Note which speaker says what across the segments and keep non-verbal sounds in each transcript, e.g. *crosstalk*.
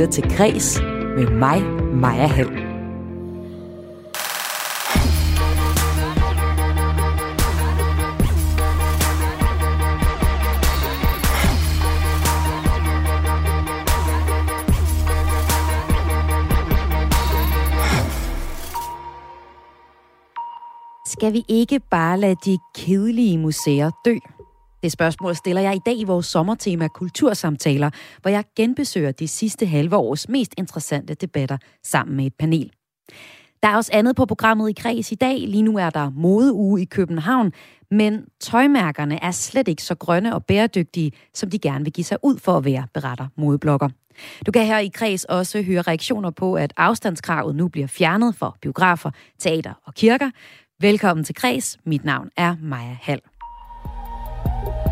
Speaker 1: lytter til Græs med mig, Maja Hall. Skal vi ikke bare lade de kedelige museer dø? Det spørgsmål stiller jeg i dag i vores sommertema Kultursamtaler, hvor jeg genbesøger de sidste halve års mest interessante debatter sammen med et panel. Der er også andet på programmet i Kreds i dag. Lige nu er der modeuge i København, men tøjmærkerne er slet ikke så grønne og bæredygtige, som de gerne vil give sig ud for at være, beretter modeblokker. Du kan her i Kreds også høre reaktioner på, at afstandskravet nu bliver fjernet for biografer, teater og kirker. Velkommen til Kreds. Mit navn er Maja Hall.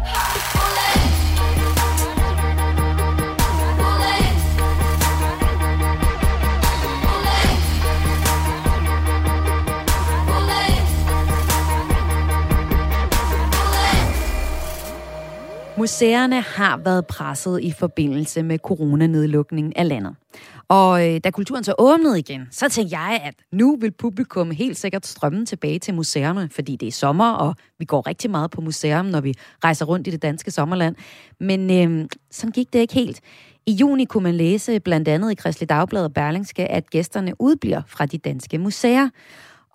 Speaker 1: High. Museerne har været presset i forbindelse med coronanedlukningen af landet. Og øh, da kulturen så åbnede igen, så tænkte jeg, at nu vil publikum helt sikkert strømme tilbage til museerne, fordi det er sommer, og vi går rigtig meget på museum, når vi rejser rundt i det danske sommerland. Men øh, sådan gik det ikke helt. I juni kunne man læse blandt andet i Kristelig Dagblad og Berlingske, at gæsterne udbliver fra de danske museer.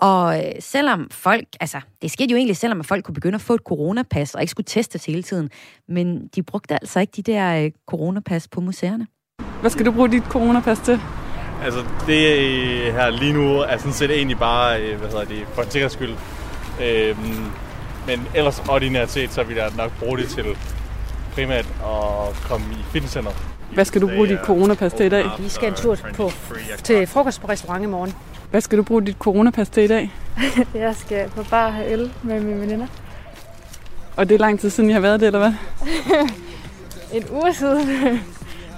Speaker 1: Og øh, selvom folk, altså det skete jo egentlig selvom, at folk kunne begynde at få et coronapas og ikke skulle testes hele tiden, men de brugte altså ikke de der øh, coronapas på museerne.
Speaker 2: Hvad skal du bruge dit coronapas til?
Speaker 3: Altså det øh, her lige nu er sådan set egentlig bare, hvad hedder det, for en sikkerheds skyld. Øhm, men ellers ordinært set, så vil jeg nok bruge det til primært at komme i fitnesscenter.
Speaker 2: Hvad skal du bruge dit coronapas til i dag?
Speaker 4: Vi skal en tur på, til frokost på restaurant i morgen.
Speaker 2: Hvad skal du bruge dit coronapas til i dag? *laughs*
Speaker 4: jeg skal på bar have øl med mine veninder.
Speaker 2: Og det er lang tid siden, I har været det, eller hvad? *laughs*
Speaker 4: en uge siden. *laughs*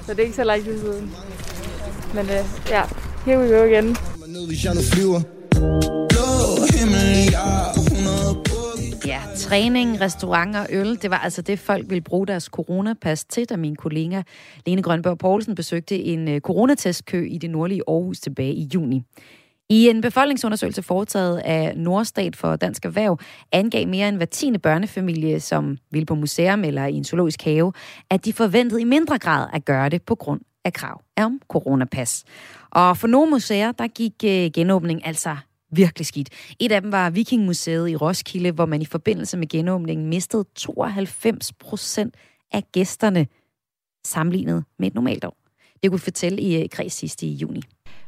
Speaker 4: så det er ikke så lang tid siden. Men uh, ja, here we go igen.
Speaker 1: Ja, Ja, træning, restaurant og øl, det var altså det, folk ville bruge deres coronapas til, da min kollega Lene Grønberg Poulsen besøgte en øh, coronatestkø i det nordlige Aarhus tilbage i juni. I en befolkningsundersøgelse foretaget af Nordstat for Dansk Erhverv angav mere end hver tiende børnefamilie, som vil på museum eller i en zoologisk have, at de forventede i mindre grad at gøre det på grund af krav om coronapas. Og for nogle museer, der gik øh, genåbning altså virkelig skidt. Et af dem var Vikingmuseet i Roskilde, hvor man i forbindelse med genåbningen mistede 92 procent af gæsterne sammenlignet med et normalt år. Det kunne fortælle i øh, kreds sidste i juni.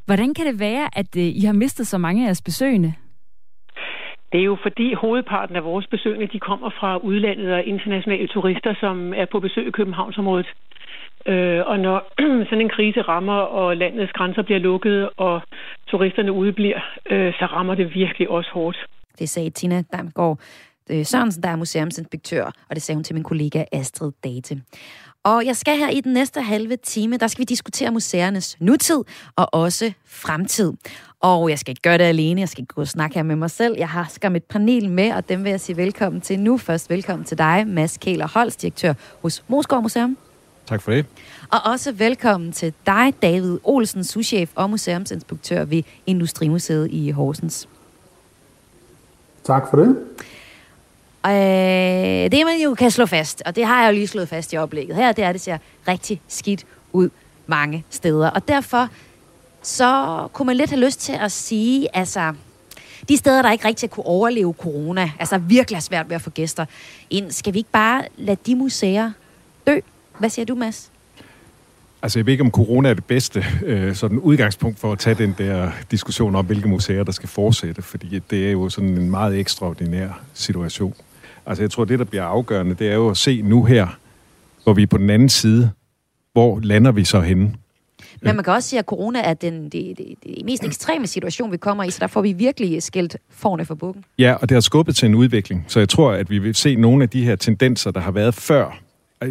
Speaker 5: Hvordan kan det være, at øh, I har mistet så mange af jeres besøgende?
Speaker 6: Det er jo fordi hovedparten af vores besøgende, de kommer fra udlandet og internationale turister, som er på besøg i Københavnsområdet. Øh, og når *clears throat* sådan en krise rammer, og landets grænser bliver lukket, og turisterne udebliver, øh, så rammer det virkelig også hårdt.
Speaker 1: Det sagde Tina Damgaard øh, Sørensen, der er museumsinspektør, og det sagde hun til min kollega Astrid Date. Og jeg skal her i den næste halve time, der skal vi diskutere museernes nutid og også fremtid. Og jeg skal ikke gøre det alene, jeg skal gå og snakke her med mig selv. Jeg har skam et panel med, og dem vil jeg sige velkommen til nu. Først velkommen til dig, Mads Kæler Holst, direktør hos Moskov Museum.
Speaker 7: Tak for det.
Speaker 1: Og også velkommen til dig, David Olsen, souschef og museumsinspektør ved Industrimuseet i Horsens.
Speaker 8: Tak for det.
Speaker 1: Øh, det man jo kan slå fast, og det har jeg jo lige slået fast i oplægget her, det er, at det ser rigtig skidt ud mange steder. Og derfor så kunne man lidt have lyst til at sige, altså, de steder, der ikke rigtig kunne overleve corona, altså virkelig er svært ved at få gæster ind, skal vi ikke bare lade de museer dø? Hvad siger du, Mads?
Speaker 7: Altså, jeg ved ikke, om corona er det bedste øh, sådan udgangspunkt for at tage den der diskussion om, hvilke museer, der skal fortsætte, fordi det er jo sådan en meget ekstraordinær situation. Altså, jeg tror, det, der bliver afgørende, det er jo at se nu her, hvor vi er på den anden side, hvor lander vi så henne?
Speaker 1: Men man kan også sige, at corona er den det, det, det mest ekstreme situation, vi kommer i, så der får vi virkelig skældt forne for bukken.
Speaker 7: Ja, og det har skubbet til en udvikling. Så jeg tror, at vi vil se nogle af de her tendenser, der har været før,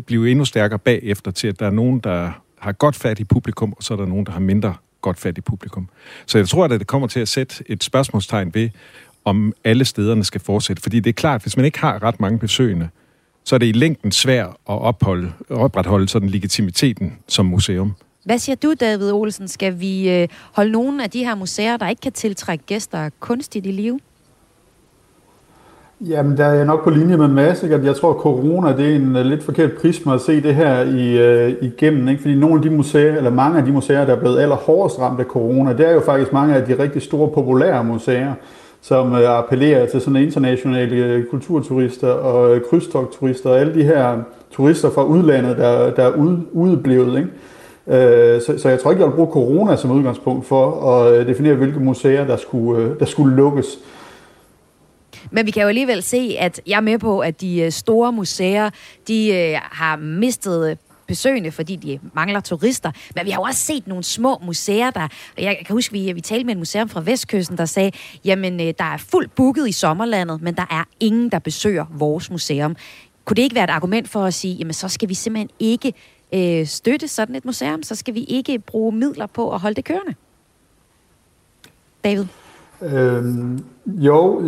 Speaker 7: blive endnu stærkere bagefter til, at der er nogen, der har godt fat i publikum, og så er der nogen, der har mindre godt fat i publikum. Så jeg tror, at det kommer til at sætte et spørgsmålstegn ved, om alle stederne skal fortsætte. Fordi det er klart, hvis man ikke har ret mange besøgende, så er det i længden svært at opholde, opretholde sådan legitimiteten som museum.
Speaker 1: Hvad siger du, David Olsen? Skal vi øh, holde nogle af de her museer, der ikke kan tiltrække gæster, kunstigt i live?
Speaker 8: Jamen, der er jeg nok på linje med Mads, ikke? jeg tror, at corona det er en øh, lidt forkert prisme at se det her i, øh, igennem. Ikke? Fordi nogle af de museer, eller mange af de museer, der er blevet allerhårdest ramt af corona, det er jo faktisk mange af de rigtig store, populære museer, som øh, appellerer til sådan internationale øh, kulturturister og øh, krydstogturister og alle de her turister fra udlandet, der, der er ude, udeblevet. Ikke? Øh, så, så jeg tror ikke, jeg vil bruge corona som udgangspunkt for at definere, hvilke museer, der skulle, der skulle lukkes.
Speaker 1: Men vi kan jo alligevel se, at jeg er med på, at de øh, store museer, de øh, har mistet øh, besøgende, fordi de mangler turister. Men vi har jo også set nogle små museer, der... Jeg kan huske, vi, vi talte med en museum fra Vestkysten, der sagde, jamen, der er fuldt booket i sommerlandet, men der er ingen, der besøger vores museum. Kunne det ikke være et argument for at sige, jamen, så skal vi simpelthen ikke øh, støtte sådan et museum? Så skal vi ikke bruge midler på at holde det kørende? David?
Speaker 8: Øhm, jo,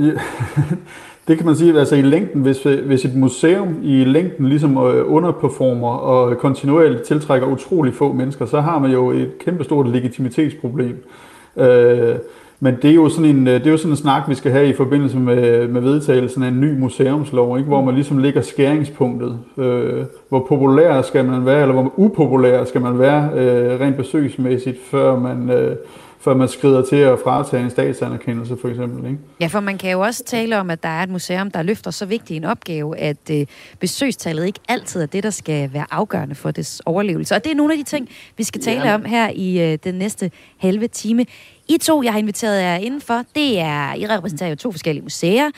Speaker 8: *laughs* det kan man sige, altså i længden, hvis, øh, hvis et museum i længden ligesom øh, underperformer og kontinuerligt tiltrækker utrolig få mennesker, så har man jo et kæmpestort legitimitetsproblem. Øh, men det er, jo sådan en, øh, det er jo sådan en snak, vi skal have i forbindelse med, med vedtagelsen af en ny museumslov, ikke? hvor man ligesom ligger skæringspunktet. Øh, hvor populær skal man være, eller hvor upopulær skal man være øh, rent besøgsmæssigt, før man, øh, før man skrider til at fratage en statsanerkendelse, for eksempel. Ikke?
Speaker 1: Ja, for man kan jo også tale om, at der er et museum, der løfter så vigtig en opgave, at øh, besøgstallet ikke altid er det, der skal være afgørende for dets overlevelse. Og det er nogle af de ting, vi skal tale ja. om her i øh, den næste halve time. I to, jeg har inviteret jer indenfor, det er, I repræsenterer jo to forskellige museer,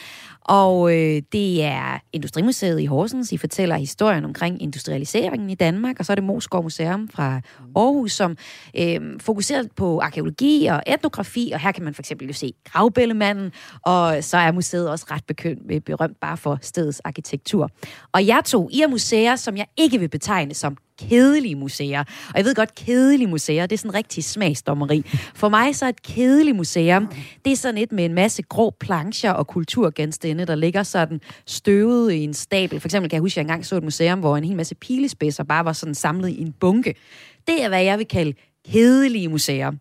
Speaker 1: og øh, det er Industrimuseet i Horsens. I fortæller historien omkring industrialiseringen i Danmark. Og så er det Moskov Museum fra Aarhus, som øh, fokuserer på arkeologi og etnografi. Og her kan man for eksempel jo se gravbællemanden. Og så er museet også ret bekønt, berømt bare for stedets arkitektur. Og jeg to, I er museer, som jeg ikke vil betegne som kedelige museer. Og jeg ved godt, kedelige museer, det er sådan rigtig smagsdommeri. For mig så er et kedeligt museum, det er sådan et med en masse grå plancher og kulturgenstande, der ligger sådan støvet i en stabel. For eksempel kan jeg huske, at jeg engang så et museum, hvor en hel masse pilespidser bare var sådan samlet i en bunke. Det er, hvad jeg vil kalde kedelige museer.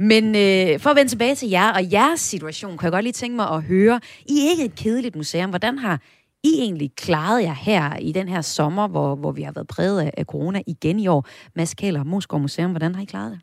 Speaker 1: Men øh, for at vende tilbage til jer og jeres situation, kan jeg godt lige tænke mig at høre. I er ikke et kedeligt museum. Hvordan har i egentlig klaret jer her i den her sommer, hvor, hvor vi har været præget af, af corona igen i år? Mads Kæler, Moskov Museum, hvordan har I klaret det?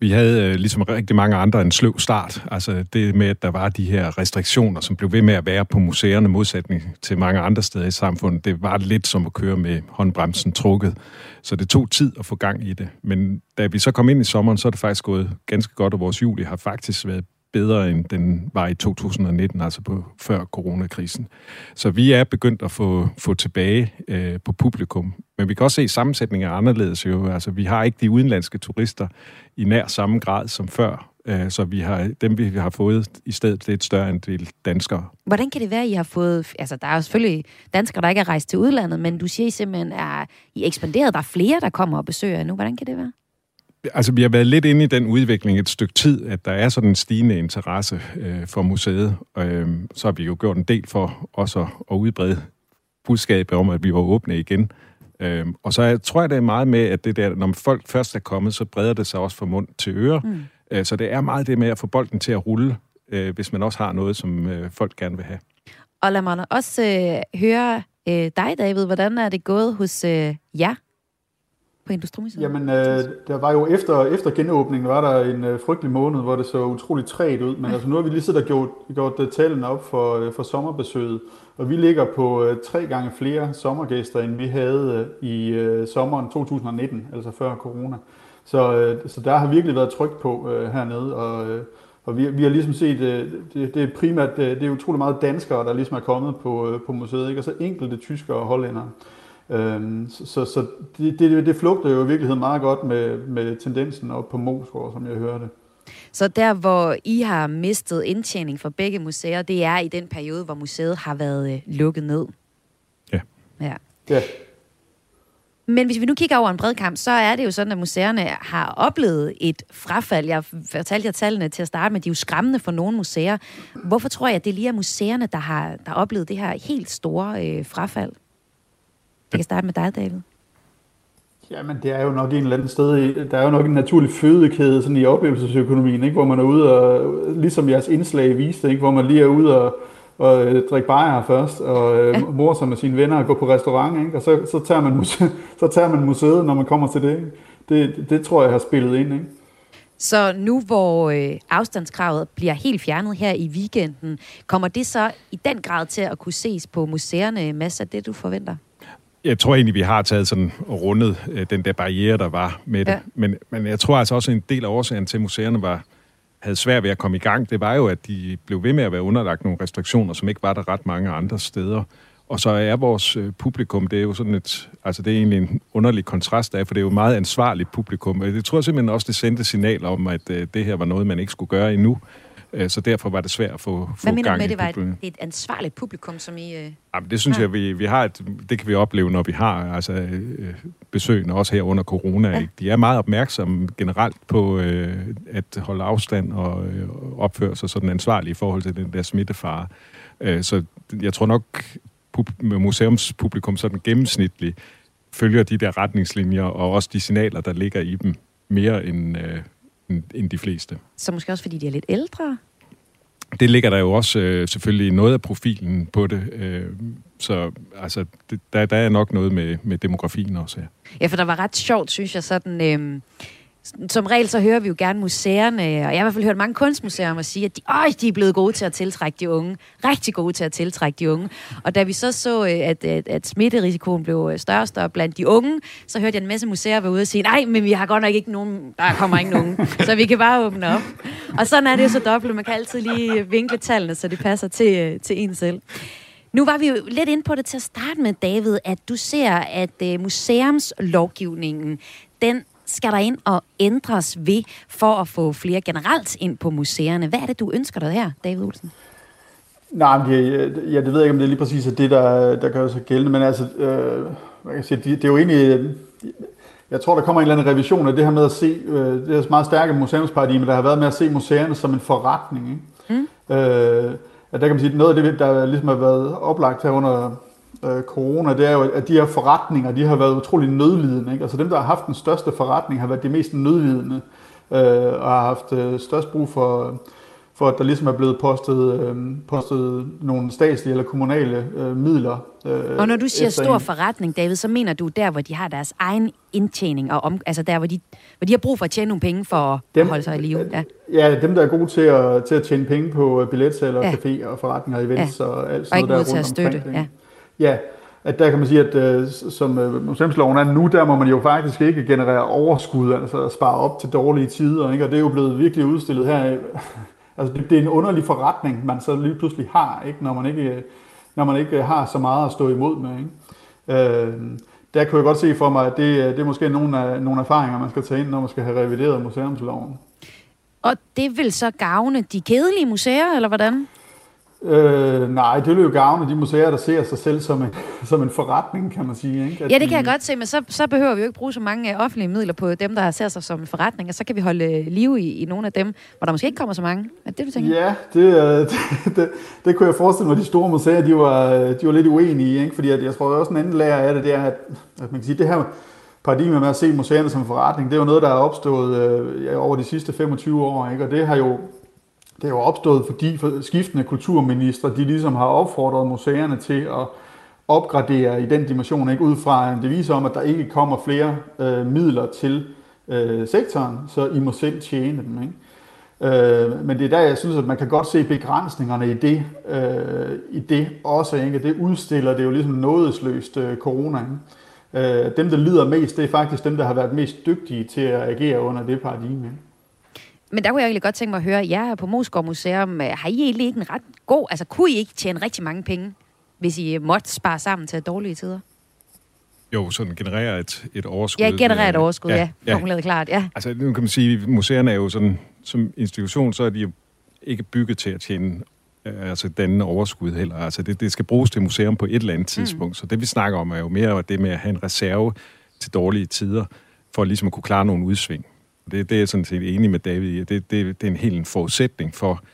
Speaker 7: Vi havde øh, ligesom rigtig mange andre en sløv start. Altså det med, at der var de her restriktioner, som blev ved med at være på museerne, modsætning til mange andre steder i samfundet. Det var lidt som at køre med håndbremsen trukket. Så det tog tid at få gang i det. Men da vi så kom ind i sommeren, så er det faktisk gået ganske godt, og vores juli har faktisk været bedre, end den var i 2019, altså på, før coronakrisen. Så vi er begyndt at få, få tilbage øh, på publikum. Men vi kan også se, at sammensætningen er anderledes jo. Altså, vi har ikke de udenlandske turister i nær samme grad som før. Øh, så vi har, dem, vi har fået i stedet, det er et større andel danskere.
Speaker 1: Hvordan kan det være, at I har fået... Altså, der er jo selvfølgelig danskere, der ikke er rejst til udlandet, men du siger, I simpelthen er I ekspanderet. Der er flere, der kommer og besøger nu. Hvordan kan det være?
Speaker 7: Altså, vi har været lidt inde i den udvikling et stykke tid, at der er sådan en stigende interesse øh, for museet. Øh, så har vi jo gjort en del for også at, at udbrede budskabet om, at vi var åbne igen. Øh, og så jeg, tror jeg, det er meget med, at det der, når folk først er kommet, så breder det sig også fra mund til øre. Mm. Øh, så det er meget det med at få bolden til at rulle, øh, hvis man også har noget, som øh, folk gerne vil have.
Speaker 1: Og lad mig også øh, høre øh, dig, David. Hvordan er det gået hos øh, jer på Industrimuseet?
Speaker 8: Jamen, øh, der var jo efter, efter genåbningen, var der en øh, frygtelig måned, hvor det så utroligt træt ud. Men altså, nu har vi lige siddet og gjort, gjort uh, tallene op for, uh, for sommerbesøget. Og vi ligger på uh, tre gange flere sommergæster, end vi havde uh, i uh, sommeren 2019, altså før corona. Så, uh, så der har virkelig været tryk på uh, hernede. Og, uh, og vi, vi har ligesom set, uh, det, det er primært, uh, det er utrolig meget danskere, der ligesom er kommet på, uh, på museet, ikke? og så enkelte tyskere og hollændere. Øhm, så så det, det, det flugter jo i virkeligheden meget godt med, med tendensen op på Moskva, som jeg hørte.
Speaker 1: Så der, hvor I har mistet indtjening for begge museer, det er i den periode, hvor museet har været øh, lukket ned?
Speaker 7: Ja.
Speaker 1: Ja.
Speaker 8: ja.
Speaker 1: Men hvis vi nu kigger over en bred kamp, så er det jo sådan, at museerne har oplevet et frafald. Jeg fortalte jer tallene til at starte med, de er jo skræmmende for nogle museer. Hvorfor tror jeg, at det lige er museerne, der har, der har oplevet det her helt store øh, frafald? Jeg kan starte med dig, David.
Speaker 8: Jamen, det er jo nok en eller anden sted, der er jo nok en naturlig fødekæde sådan i oplevelsesøkonomien, ikke? hvor man er ude og, ligesom jeres indslag viste, ikke? hvor man lige er ude og, og øh, drikke bajer først, og øh, mor sig med sine venner og gå på restaurant, ikke? og så, så, tager man museet, så tager man museet, når man kommer til det. Ikke? Det, det, det tror jeg har spillet ind. Ikke?
Speaker 1: Så nu hvor øh, afstandskravet bliver helt fjernet her i weekenden, kommer det så i den grad til at kunne ses på museerne, masser af det, du forventer?
Speaker 7: Jeg tror egentlig, vi har taget sådan rundet øh, den der barriere, der var med det.
Speaker 1: Ja.
Speaker 7: Men, men jeg tror altså også, en del af årsagen til, at museerne var, havde svært ved at komme i gang, det var jo, at de blev ved med at være underlagt nogle restriktioner, som ikke var der ret mange andre steder. Og så er vores øh, publikum, det er jo sådan et, altså det er egentlig en underlig kontrast af, for det er jo et meget ansvarligt publikum. Og jeg tror simpelthen også, det sendte signal om, at øh, det her var noget, man ikke skulle gøre endnu. Øh, så derfor var det svært at få, få
Speaker 1: Hvad mener du
Speaker 7: gang
Speaker 1: med,
Speaker 7: i
Speaker 1: det var et, er et ansvarligt publikum, som I... Øh...
Speaker 7: Jamen, det synes
Speaker 1: Ja.
Speaker 7: jeg, vi, vi har et, det kan vi opleve, når vi har altså, øh, besøgende, også her under corona.
Speaker 1: Ja.
Speaker 7: Ja. De er meget opmærksomme generelt på øh, at holde afstand og øh, opføre sig sådan ansvarlige i forhold til den der smittefare. Øh, så jeg tror nok, pub- med museumspublikum sådan gennemsnitligt følger de der retningslinjer og også de signaler, der ligger i dem, mere end, øh, end, end de fleste.
Speaker 1: Så måske også, fordi de er lidt ældre?
Speaker 7: Det ligger der jo også øh, selvfølgelig noget af profilen på det. Øh, så altså, det, der, der er nok noget med, med demografien også her.
Speaker 1: Ja, for der var ret sjovt, synes jeg, sådan... Øh... Som regel så hører vi jo gerne museerne, og jeg har i hvert fald hørt mange kunstmuseer om at sige, at de, øj, de er blevet gode til at tiltrække de unge. Rigtig gode til at tiltrække de unge. Og da vi så så, øh, at, at, at smitterisikoen blev øh, større og større blandt de unge, så hørte jeg en masse museer være ude og sige, nej, men vi har godt nok ikke nogen, der kommer ikke nogen, *laughs* så vi kan bare åbne op. Og sådan er det jo så dobbelt. Man kan altid lige vinkle tallene, så det passer til, øh, til en selv. Nu var vi jo lidt inde på det til at starte med, David, at du ser, at museumslovgivningen, den skal der ind og ændres ved for at få flere generelt ind på museerne. Hvad er det, du ønsker dig her, David Olsen?
Speaker 8: Nej, men det, ja, det ved jeg ikke, om det er lige præcis er det, der, der gør sig gældende, men altså, øh, hvad kan sige, det, det er jo egentlig, jeg tror, der kommer en eller anden revision af det her med at se, øh, det her meget stærke museumsparadigme, der har været med at se museerne som en forretning. Ikke? Mm. Øh, at der kan man sige, noget af det, der ligesom har været oplagt her under øh, corona, det er jo, at de her forretninger, de har været utrolig nødlidende. Ikke? Altså dem, der har haft den største forretning, har været de mest nødlidende, øh, og har haft øh, størst brug for, for at der ligesom er blevet postet, øh, postet nogle statslige eller kommunale øh, midler. Øh,
Speaker 1: Og når du siger stor
Speaker 8: en-
Speaker 1: forretning, David, så mener du der, hvor de har deres egen indtjening, og om, altså der, hvor de, hvor de har brug for at tjene nogle penge for at
Speaker 8: Dem-
Speaker 1: holde sig i live. Ja.
Speaker 8: Ja, dem, der er gode til at, til at tjene penge på billetsalg
Speaker 1: Ja.
Speaker 8: og caféer og forretninger, events og alt
Speaker 1: Og
Speaker 8: sådan
Speaker 1: ikke
Speaker 8: noget, der er
Speaker 1: at
Speaker 8: rundt
Speaker 1: støtte.
Speaker 8: omkring
Speaker 1: Ja.
Speaker 8: Ja, at der kan man sige, at øh, som øh, museumsloven er nu, der må man jo faktisk ikke generere overskud, altså spare op til dårlige tider, ikke? og det er jo blevet virkelig udstillet her. Øh, *laughs* altså det, det er en underlig forretning, man så lige pludselig har, ikke? Når, man ikke, øh, når man ikke øh, har så meget at stå imod med. Ikke? Øh, der kunne jeg godt se for mig, at det, det er måske nogle, af, nogle erfaringer, man skal tage ind, når man skal have revideret museumsloven.
Speaker 1: Og det vil så gavne de kedelige museer, eller hvordan?
Speaker 8: Øh, nej, det vil jo gavne de museer, der ser sig selv som en, *laughs* som en forretning, kan man sige. Ikke? At
Speaker 1: Ja, det kan jeg godt se, men så, så behøver vi jo ikke bruge så mange øh, offentlige midler på dem, der ser sig som en forretning, og så kan vi holde øh, liv i, i nogle af dem, hvor der måske ikke kommer så mange. Er det det, du tænker?
Speaker 8: Ja, det, øh, *laughs* det, det, det kunne jeg forestille mig, at de store museer, de var, de var lidt uenige i, ikke? fordi at jeg tror også en anden lærer af det, det er, at, at man kan sige, det her paradigme med at se museerne som forretning, det er jo noget, der er opstået øh, over de sidste 25 år, ikke? og det har jo det er jo opstået, fordi skiftende kulturministre, de ligesom har opfordret museerne til at opgradere i den dimension, ikke ud fra en devise om, at der ikke kommer flere øh, midler til øh, sektoren, så I må selv tjene dem. Ikke? Øh, men det er der, jeg synes, at man kan godt se begrænsningerne i det, øh, i det også. Ikke? Det udstiller det jo ligesom nådesløst øh, corona. Ikke? Øh, dem, der lider mest, det er faktisk dem, der har været mest dygtige til at agere under det paradigme. Ikke?
Speaker 1: Men der kunne jeg egentlig godt tænke mig at høre, jer på Moskov Museum, øh, har I egentlig ikke en ret god, altså kunne I ikke tjene rigtig mange penge, hvis I øh, måtte spare sammen til dårlige tider?
Speaker 7: Jo, sådan genererer et, et overskud.
Speaker 1: Ja, generere et overskud, ja.
Speaker 7: ja,
Speaker 1: ja. Formuleret klart, ja.
Speaker 7: Altså, nu kan man sige, at museerne er jo sådan, som institution, så er de jo ikke bygget til at tjene øh, altså danne overskud heller. Altså, det, det skal bruges til museum på et eller andet tidspunkt. Mm. Så det, vi snakker om, er jo mere det med at have en reserve til dårlige tider, for ligesom at kunne klare nogle udsving. Det, det er jeg sådan set enig med David i. Det, det, det er en helt en forudsætning for,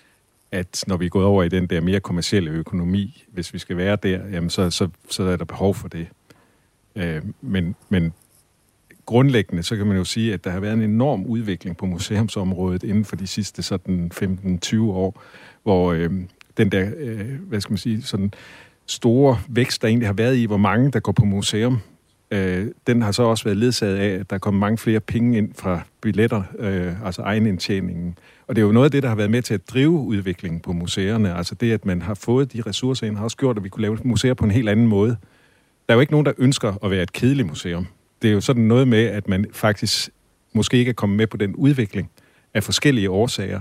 Speaker 7: at når vi er gået over i den der mere kommercielle økonomi, hvis vi skal være der, jamen så, så, så er der behov for det. Øh, men, men grundlæggende, så kan man jo sige, at der har været en enorm udvikling på museumsområdet inden for de sidste sådan 15-20 år, hvor øh, den der, øh, hvad skal man sige, sådan store vækst, der egentlig har været i, hvor mange der går på museum, øh, den har så også været ledsaget af, at der kom mange flere penge ind fra billetter, øh, altså egenindtjeningen. Og det er jo noget af det, der har været med til at drive udviklingen på museerne. Altså det, at man har fået de ressourcer ind, har også gjort, at vi kunne lave museer på en helt anden måde. Der er jo ikke nogen, der ønsker at være et kedeligt museum. Det er jo sådan noget med, at man faktisk måske ikke er kommet med på den udvikling af forskellige årsager,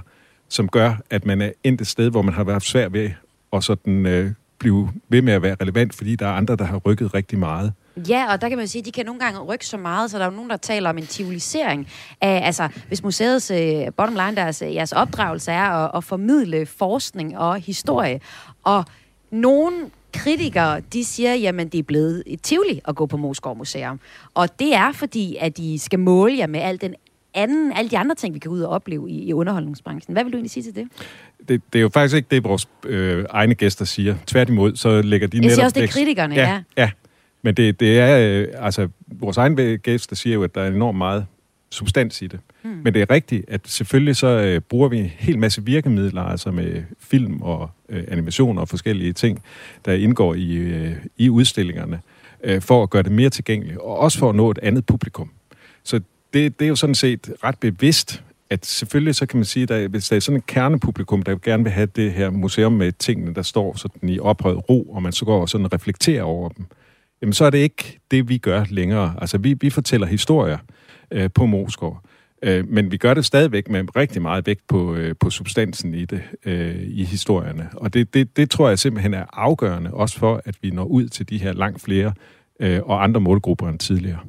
Speaker 7: som gør, at man er endt et sted, hvor man har været svært ved at sådan, øh, blive ved med at være relevant, fordi der er andre, der har rykket rigtig meget.
Speaker 1: Ja, og der kan man sige, at de kan nogle gange rykke så meget, så der er jo nogen, der taler om en tivolisering. Af, altså, hvis museets øh, bottom line, deres, øh, jeres opdragelse er at, at formidle forskning og historie, og nogen kritikere, de siger, jamen det er blevet et tivoli at gå på Moskov Museum. Og det er fordi, at de skal måle jer med al den anden, alle de andre ting, vi kan ud og opleve i, i underholdningsbranchen. Hvad vil du egentlig sige til det?
Speaker 7: Det, det er jo faktisk ikke det, vores øh, egne gæster siger. Tværtimod, så lægger de
Speaker 1: netop... Jeg siger også, det er kritikerne,
Speaker 7: ja. Ja, ja. men det, det er... Øh, altså, vores egne gæster siger jo, at der er enormt meget substans i det. Hmm. Men det er rigtigt, at selvfølgelig så øh, bruger vi en hel masse virkemidler, altså med film og øh, animation og forskellige ting, der indgår i, øh, i udstillingerne, øh, for at gøre det mere tilgængeligt, og også for at nå et andet publikum. Så det, det er jo sådan set ret bevidst, at selvfølgelig så kan man sige, at hvis der er sådan et kernepublikum, der gerne vil have det her museum med tingene, der står sådan i ophøjet ro, og man så går og sådan reflekterer over dem, jamen så er det ikke det, vi gør længere. Altså vi, vi fortæller historier øh, på Moskov, øh, men vi gør det stadigvæk med rigtig meget vægt på, øh, på substansen i det, øh, i historierne. Og det, det, det tror jeg simpelthen er afgørende, også for at vi når ud til de her langt flere øh, og andre målgrupper end tidligere.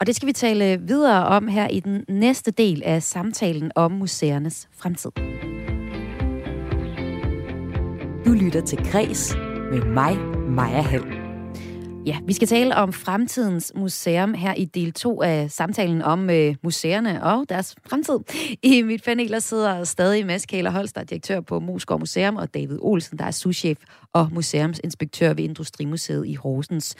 Speaker 1: Og det skal vi tale videre om her i den næste del af samtalen om museernes fremtid.
Speaker 9: Du lytter til Græs med mig, Maja Hall.
Speaker 1: Ja, vi skal tale om fremtidens museum her i del 2 af samtalen om øh, museerne og deres fremtid. I mit panel der sidder stadig Mads Kæler Holster, direktør på Moskov Museum, og David Olsen, der er souschef og museumsinspektør ved Industrimuseet i Horsens.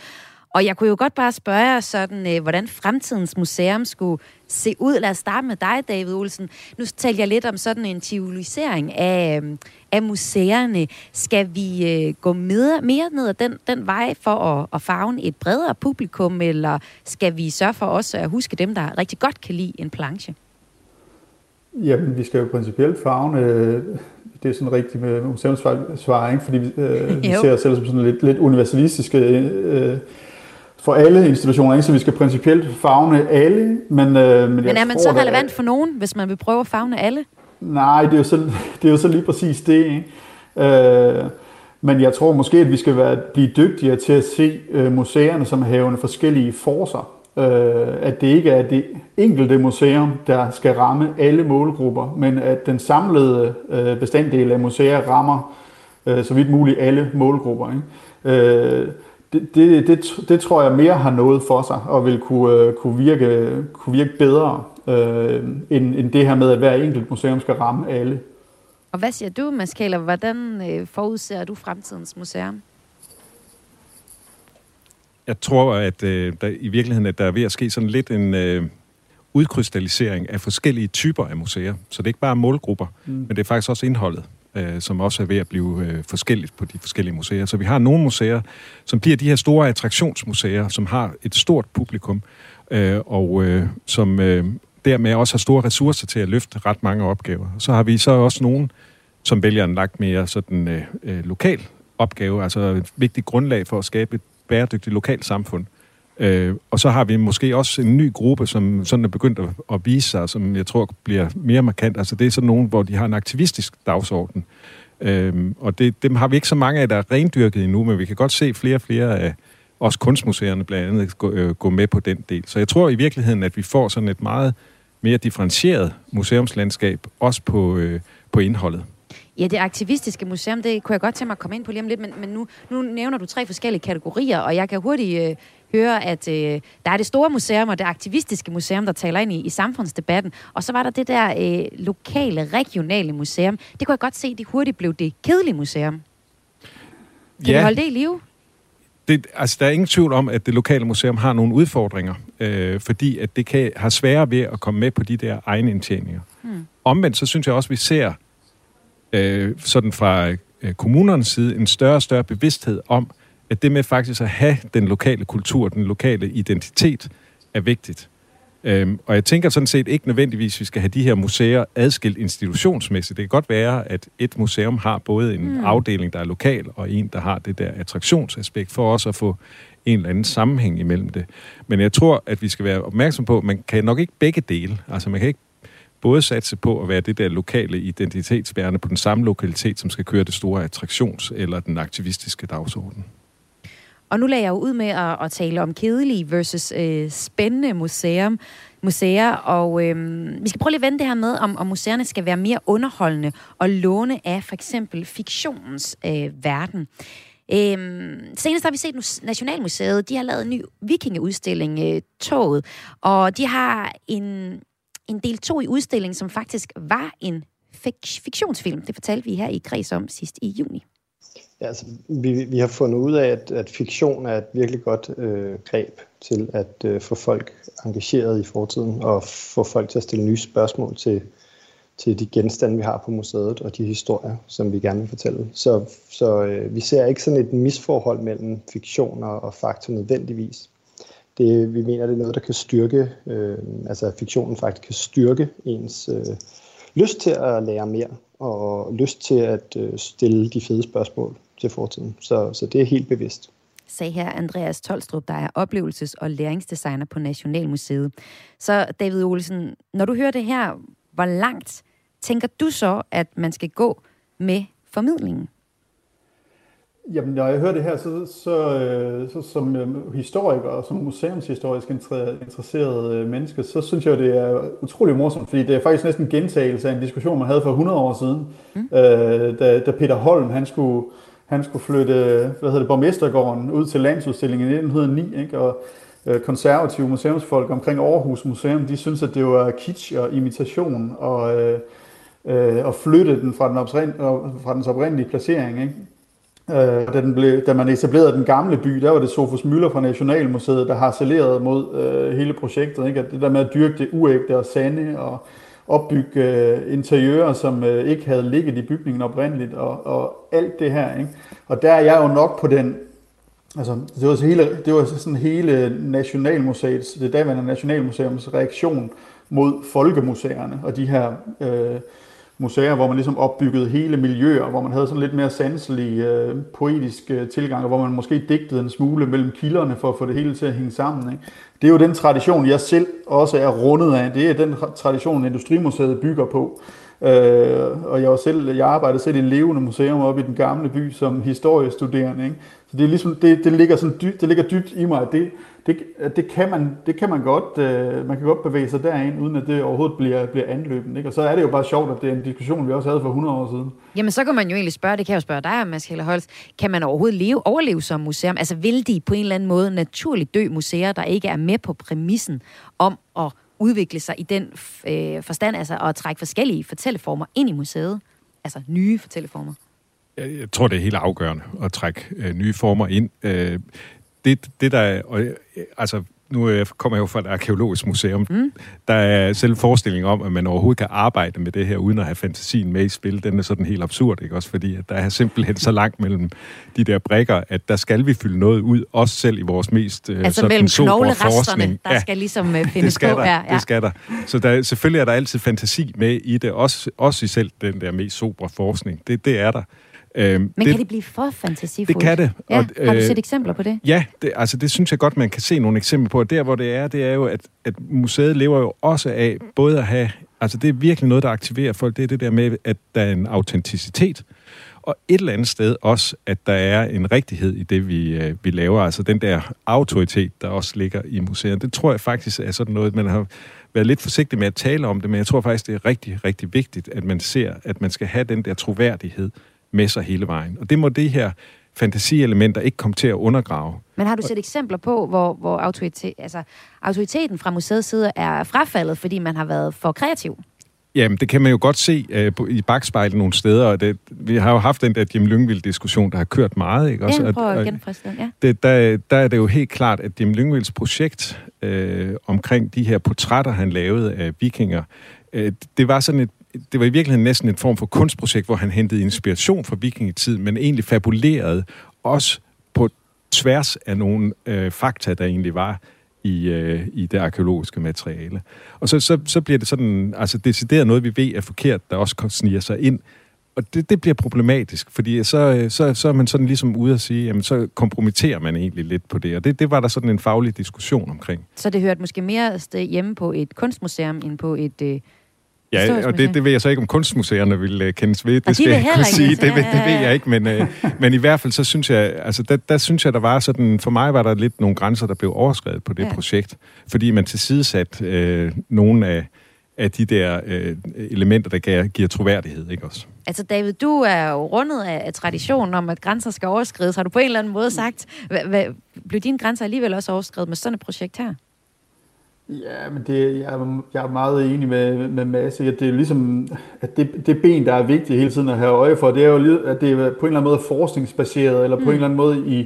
Speaker 1: Og jeg kunne jo godt bare spørge jer sådan, øh, hvordan fremtidens museum skulle se ud. Lad os starte med dig, David Olsen. Nu talte jeg lidt om sådan en tivolisering af, øh, af museerne. Skal vi øh, gå med, mere ned ad den, den vej for at, at farve et bredere publikum, eller skal vi sørge for også at huske dem, der rigtig godt kan lide en planche?
Speaker 8: Jamen, vi skal jo principielt farve øh, det er sådan rigtigt med museumsvar, ikke? fordi vi, øh, *laughs* vi ser os selv som sådan lidt, lidt universalistiske øh, for alle institutioner, ikke? så vi skal principielt fagne alle. Men, øh,
Speaker 1: men, men er man tror, så relevant for nogen, hvis man vil prøve at fagne alle?
Speaker 8: Nej, det er jo så, *laughs* det er jo så lige præcis det. Ikke? Øh, men jeg tror måske, at vi skal være, blive dygtigere til at se øh, museerne som havende forskellige forser. Øh, at det ikke er det enkelte museum, der skal ramme alle målgrupper, men at den samlede øh, bestanddel af museer rammer øh, så vidt muligt alle målgrupper. Ikke? Øh, det, det, det, det tror jeg mere har noget for sig, og vil kunne, øh, kunne, virke, kunne virke bedre, øh, end, end det her med, at hver enkelt museum skal ramme alle.
Speaker 1: Og hvad siger du, Mads Kæler? Hvordan øh, forudser du fremtidens museum?
Speaker 7: Jeg tror, at øh, der i virkeligheden at der er ved at ske sådan lidt en øh, udkrystallisering af forskellige typer af museer. Så det er ikke bare målgrupper, mm. men det er faktisk også indholdet øh, som også er ved at blive øh, forskelligt på de forskellige museer. Så vi har nogle museer, som bliver de her store attraktionsmuseer, som har et stort publikum, øh, og øh, som øh, dermed også har store ressourcer til at løfte ret mange opgaver. Så har vi så også nogle, som vælger en lagt mere sådan øh, øh, lokal opgave, altså et vigtigt grundlag for at skabe et bæredygtigt lokalt samfund. Øh, og så har vi måske også en ny gruppe, som sådan er begyndt at, at vise sig, som jeg tror bliver mere markant. Altså det er sådan nogen, hvor de har en aktivistisk dagsorden. Øh, og det, dem har vi ikke så mange af, der er rendyrket endnu, men vi kan godt se flere og flere af også kunstmuseerne blandt andet gå, øh, gå med på den del. Så jeg tror i virkeligheden, at vi får sådan et meget mere differentieret museumslandskab, også på, øh, på indholdet.
Speaker 1: Ja, det aktivistiske museum, det kunne jeg godt tænke mig at komme ind på lige om lidt, men, men nu, nu nævner du tre forskellige kategorier, og jeg kan hurtigt øh, høre, at øh, der er det store museum og det aktivistiske museum, der taler ind i, i samfundsdebatten. Og så var der det der øh, lokale, regionale museum. Det kunne jeg godt se, det hurtigt blev det kedelige museum. Kan ja. du holde det i live?
Speaker 7: det, altså, der er ingen tvivl om, at det lokale museum har nogle udfordringer, øh, fordi at det kan have svære ved at komme med på de der egne indtjeninger. Hmm. Omvendt så synes jeg også, at vi ser øh, sådan fra øh, kommunernes side en større og større bevidsthed om, at det med faktisk at have den lokale kultur, den lokale identitet, er vigtigt. Øhm, og jeg tænker sådan set ikke nødvendigvis, at vi skal have de her museer adskilt institutionsmæssigt. Det kan godt være, at et museum har både en mm. afdeling, der er lokal, og en, der har det der attraktionsaspekt, for også at få en eller anden sammenhæng imellem det. Men jeg tror, at vi skal være opmærksom på, at man kan nok ikke begge dele. Altså man kan ikke både satse på at være det der lokale identitetsbærende på den samme lokalitet, som skal køre det store attraktions- eller den aktivistiske dagsorden.
Speaker 1: Og nu lagde jeg jo ud med at, at tale om kedelige versus øh, spændende museum, museer, og øh, vi skal prøve lige at vende det her med, om, om museerne skal være mere underholdende og låne af for eksempel fiktionens øh, verden. Øhm, senest har vi set Nationalmuseet, de har lavet en ny vikingeudstilling, øh, Toget, og de har en, en del to i udstillingen, som faktisk var en fik- fiktionsfilm. Det fortalte vi her i Kreds om sidst i juni.
Speaker 10: Ja, altså, vi, vi har fundet ud af, at, at fiktion er et virkelig godt øh, greb til at øh, få folk engageret i fortiden og få folk til at stille nye spørgsmål til, til de genstande, vi har på museet og de historier, som vi gerne vil fortælle. Så, så øh, vi ser ikke sådan et misforhold mellem fiktion og, og fakta nødvendigvis. Det, vi mener, det er noget, der kan styrke, øh, altså at fiktionen faktisk kan styrke ens øh, lyst til at lære mere og lyst til at øh, stille de fede spørgsmål til fortiden. Så, så det er helt bevidst.
Speaker 1: Sagde her Andreas Tolstrup, der er oplevelses- og læringsdesigner på Nationalmuseet. Så David Olsen, når du hører det her, hvor langt tænker du så, at man skal gå med formidlingen?
Speaker 8: Jamen, når jeg hører det her, så, så, øh, så som øh, historiker og som museumshistorisk interesseret øh, menneske, så synes jeg, det er utrolig morsomt, fordi det er faktisk næsten en gentagelse af en diskussion, man havde for 100 år siden, mm. da, da Peter Holm, han skulle, han skulle flytte, hvad hedder det, borgmestergården ud til landsudstillingen i 1909, ikke? og øh, konservative museumsfolk omkring Aarhus Museum, de synes, at det var kitsch og imitation og, øh, øh og flytte den fra, den fra dens oprindelige placering. Ikke? Øh, da, den blev, da man etablerede den gamle by, der var det Sofus Møller fra Nationalmuseet, der har saleret mod øh, hele projektet. Ikke? At det der med at dyrke det uægte og sande og opbygge øh, interiører, som øh, ikke havde ligget i bygningen oprindeligt og, og alt det her. Ikke? Og der er jeg jo nok på den, altså det var, så hele, det var sådan hele Nationalmuseets, det daværende Nationalmuseums reaktion mod folkemuseerne og de her øh, museer, hvor man ligesom opbyggede hele miljøer, hvor man havde sådan lidt mere sanselig, øh, poetisk øh, tilgang, og hvor man måske digtede en smule mellem kilderne for at få det hele til at hænge sammen. Ikke? Det er jo den tradition, jeg selv også er rundet af. Det er den tradition, Industrimuseet bygger på. Øh, og jeg, var selv, jeg arbejdede selv i levende museum oppe i den gamle by som historiestuderende. Ikke? Så det, er ligesom, det, det, ligger sådan dyb, det ligger dybt i mig, det, det, det, kan man, det kan man godt, øh, man kan godt bevæge sig derind, uden at det overhovedet bliver, bliver anløbende. Ikke? Og så er det jo bare sjovt, at det er en diskussion, vi også havde for 100 år siden.
Speaker 1: Jamen, så kan man jo egentlig spørge, det kan jeg jo spørge dig, Mads Hellerholz, kan man overhovedet leve, overleve som museum? Altså, vil de på en eller anden måde naturligt dø museer, der ikke er med på præmissen om at udvikle sig i den øh, forstand, altså at trække forskellige fortælleformer ind i museet? Altså nye fortælleformer?
Speaker 7: Jeg tror, det er helt afgørende at trække øh, nye former ind. Øh, det, det der er, og, altså, nu kommer jeg jo fra et arkeologisk museum. Mm. Der er selv forestilling om, at man overhovedet kan arbejde med det her, uden at have fantasien med i spil. Den er sådan helt absurd, ikke også? Fordi at der er simpelthen så langt mellem de der brækker, at der skal vi fylde noget ud, også selv i vores mest
Speaker 1: øh, altså sådan mellem knogleresterne, der ja, skal ligesom *laughs* uh, findes
Speaker 7: skal
Speaker 1: på
Speaker 7: der,
Speaker 1: her.
Speaker 7: Ja. Det skal der. Så der, selvfølgelig er der altid fantasi med i det, også, også i selv den der mest sobre forskning. Det, det er der.
Speaker 1: Øh, Men det, kan det blive for fantasifuldt?
Speaker 7: Det kan det.
Speaker 1: Ja, og, har du set eksempler på det?
Speaker 7: Ja, det, altså det synes jeg godt, man kan se nogle eksempler på. Der, hvor det er, det er jo, at, at museet lever jo også af både at have... Altså det er virkelig noget, der aktiverer folk. Det er det der med, at der er en autenticitet, og et eller andet sted også, at der er en rigtighed i det, vi, øh, vi laver. Altså den der autoritet, der også ligger i museet. Det tror jeg faktisk er sådan noget, man har været lidt forsigtig med at tale om det, men jeg tror faktisk, det er rigtig, rigtig vigtigt, at man ser, at man skal have den der troværdighed med sig hele vejen. Og det må det her fantasielementer ikke komme til at undergrave.
Speaker 1: Men har du set eksempler på, hvor, hvor autoritet, altså, autoriteten fra museets side er frafaldet, fordi man har været for kreativ?
Speaker 7: Jamen, det kan man jo godt se uh, i bagspejlet nogle steder, og det, vi har jo haft den der Jim Lyngvild-diskussion, der har kørt meget, ikke?
Speaker 1: Også, ja, prøv at genfriste ja.
Speaker 7: Det, der, der er det jo helt klart, at Jim Lyngvilds projekt uh, omkring de her portrætter, han lavede af vikinger, uh, det var sådan et det var i virkeligheden næsten en form for kunstprojekt, hvor han hentede inspiration fra vikingetid, men egentlig fabulerede også på tværs af nogle øh, fakta, der egentlig var i, øh, i det arkeologiske materiale. Og så, så, så bliver det sådan, altså decideret noget, vi ved er forkert, der også sniger sig ind. Og det, det bliver problematisk, fordi så, så, så er man sådan ligesom ude at sige, jamen så kompromitterer man egentlig lidt på det. Og det, det var der sådan en faglig diskussion omkring.
Speaker 1: Så det hørte måske mere hjemme på et kunstmuseum end på et... Øh
Speaker 7: Ja, og det, det ved jeg så ikke, om kunstmuseerne vil uh, kendes ved. Det skal jeg ikke sige. Det, det, det ved jeg ikke, men, uh, *laughs* men i hvert fald så synes jeg, altså der, der synes jeg, der var sådan, for mig var der lidt nogle grænser, der blev overskrevet på det ja. projekt, fordi man tilsidesat uh, nogle af, af de der uh, elementer, der giver, giver troværdighed, ikke også?
Speaker 1: Altså David, du er jo rundet af, af traditionen om, at grænser skal overskrides. Har du på en eller anden måde sagt, hvad, hvad, blev dine grænser alligevel også overskrevet med sådan et projekt her?
Speaker 8: Ja, men det, jeg, er, jeg er meget enig med, med Mads, at det er ligesom, at det, det ben, der er vigtigt hele tiden at have øje for, det er jo, at det er på en eller anden måde forskningsbaseret, eller på mm. en eller anden måde i,